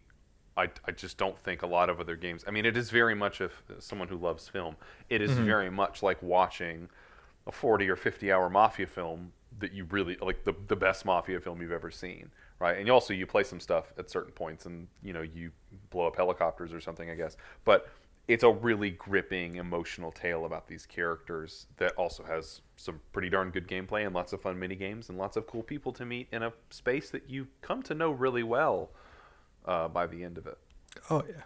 I, I just don't think a lot of other games i mean it is very much if uh, someone who loves film. It is mm-hmm. very much like watching a 40 or 50 hour mafia film that you really like the the best mafia film you've ever seen, right? And also you play some stuff at certain points, and you know you blow up helicopters or something, I guess. But it's a really gripping, emotional tale about these characters that also has some pretty darn good gameplay and lots of fun mini games and lots of cool people to meet in a space that you come to know really well uh, by the end of it. Oh yeah.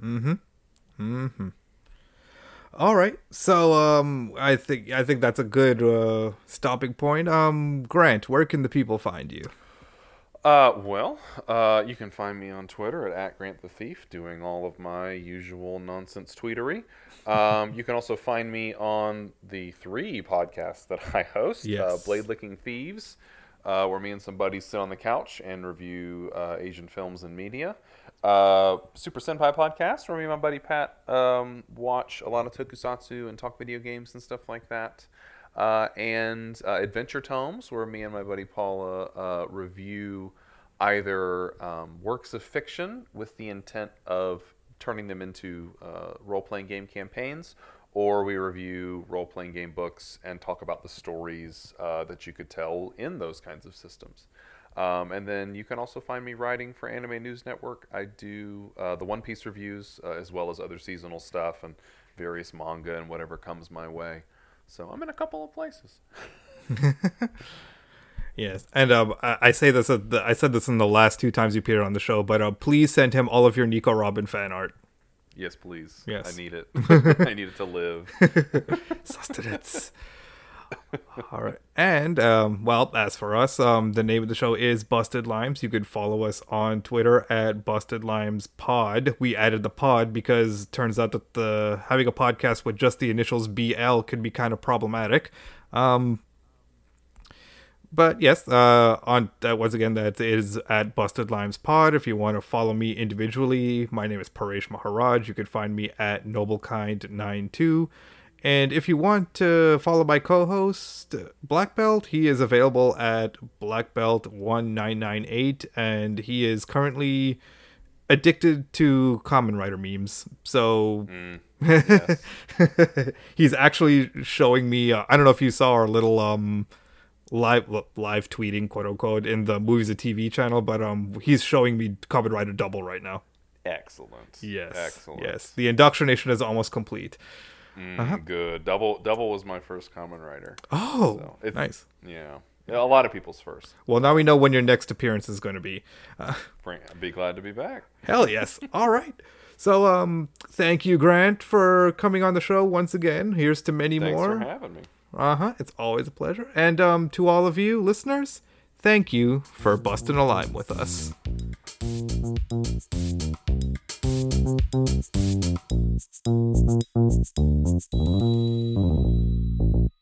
Mm-hmm. Mm-hmm. All right. So um I think I think that's a good uh stopping point. Um Grant, where can the people find you? Uh, well, uh, you can find me on Twitter at, at Grant the Thief, doing all of my usual nonsense tweetery. Um, you can also find me on the three podcasts that I host uh, Blade Licking Thieves, uh, where me and some buddies sit on the couch and review uh, Asian films and media. Uh, Super Senpai Podcast, where me and my buddy Pat um, watch a lot of tokusatsu and talk video games and stuff like that uh, and uh, Adventure Tomes, where me and my buddy Paula uh, review either um, works of fiction with the intent of turning them into uh, role playing game campaigns, or we review role playing game books and talk about the stories uh, that you could tell in those kinds of systems. Um, and then you can also find me writing for Anime News Network. I do uh, the One Piece reviews as well as other seasonal stuff and various manga and whatever comes my way. So I'm in a couple of places. Yes, and um, I, I say this. At the, I said this in the last two times you appeared on the show, but uh, please send him all of your Nico Robin fan art. Yes, please. Yes. I need it. I need it to live. Sustenance. all right, and um, well, as for us, um, the name of the show is Busted Limes. You can follow us on Twitter at Busted Limes Pod. We added the pod because turns out that the having a podcast with just the initials BL could be kind of problematic. Um, but yes, uh, on that once again, that is at Busted Limes Pod. If you want to follow me individually, my name is Paresh Maharaj. You can find me at Noblekind92. And if you want to follow my co-host Black Belt, he is available at Black Belt 1998, and he is currently addicted to Kamen Rider memes. So yes. he's actually showing me. Uh, I don't know if you saw our little um live live tweeting quote unquote in the movies and TV channel, but um he's showing me Kamen Rider Double right now. Excellent. Yes, Excellent. yes. The indoctrination is almost complete. Mm, Good. Double Double was my first Kamen Rider. Oh, So nice. Yeah. Yeah, A lot of people's first. Well, now we know when your next appearance is going to be. Uh, I'd be glad to be back. hell yes. All right. So um thank you Grant for coming on the show once again. Here's to many Thanks more. Thanks for having me. Uh-huh. It's always a pleasure. And um to all of you listeners, thank you for busting a lime with us. Thank you.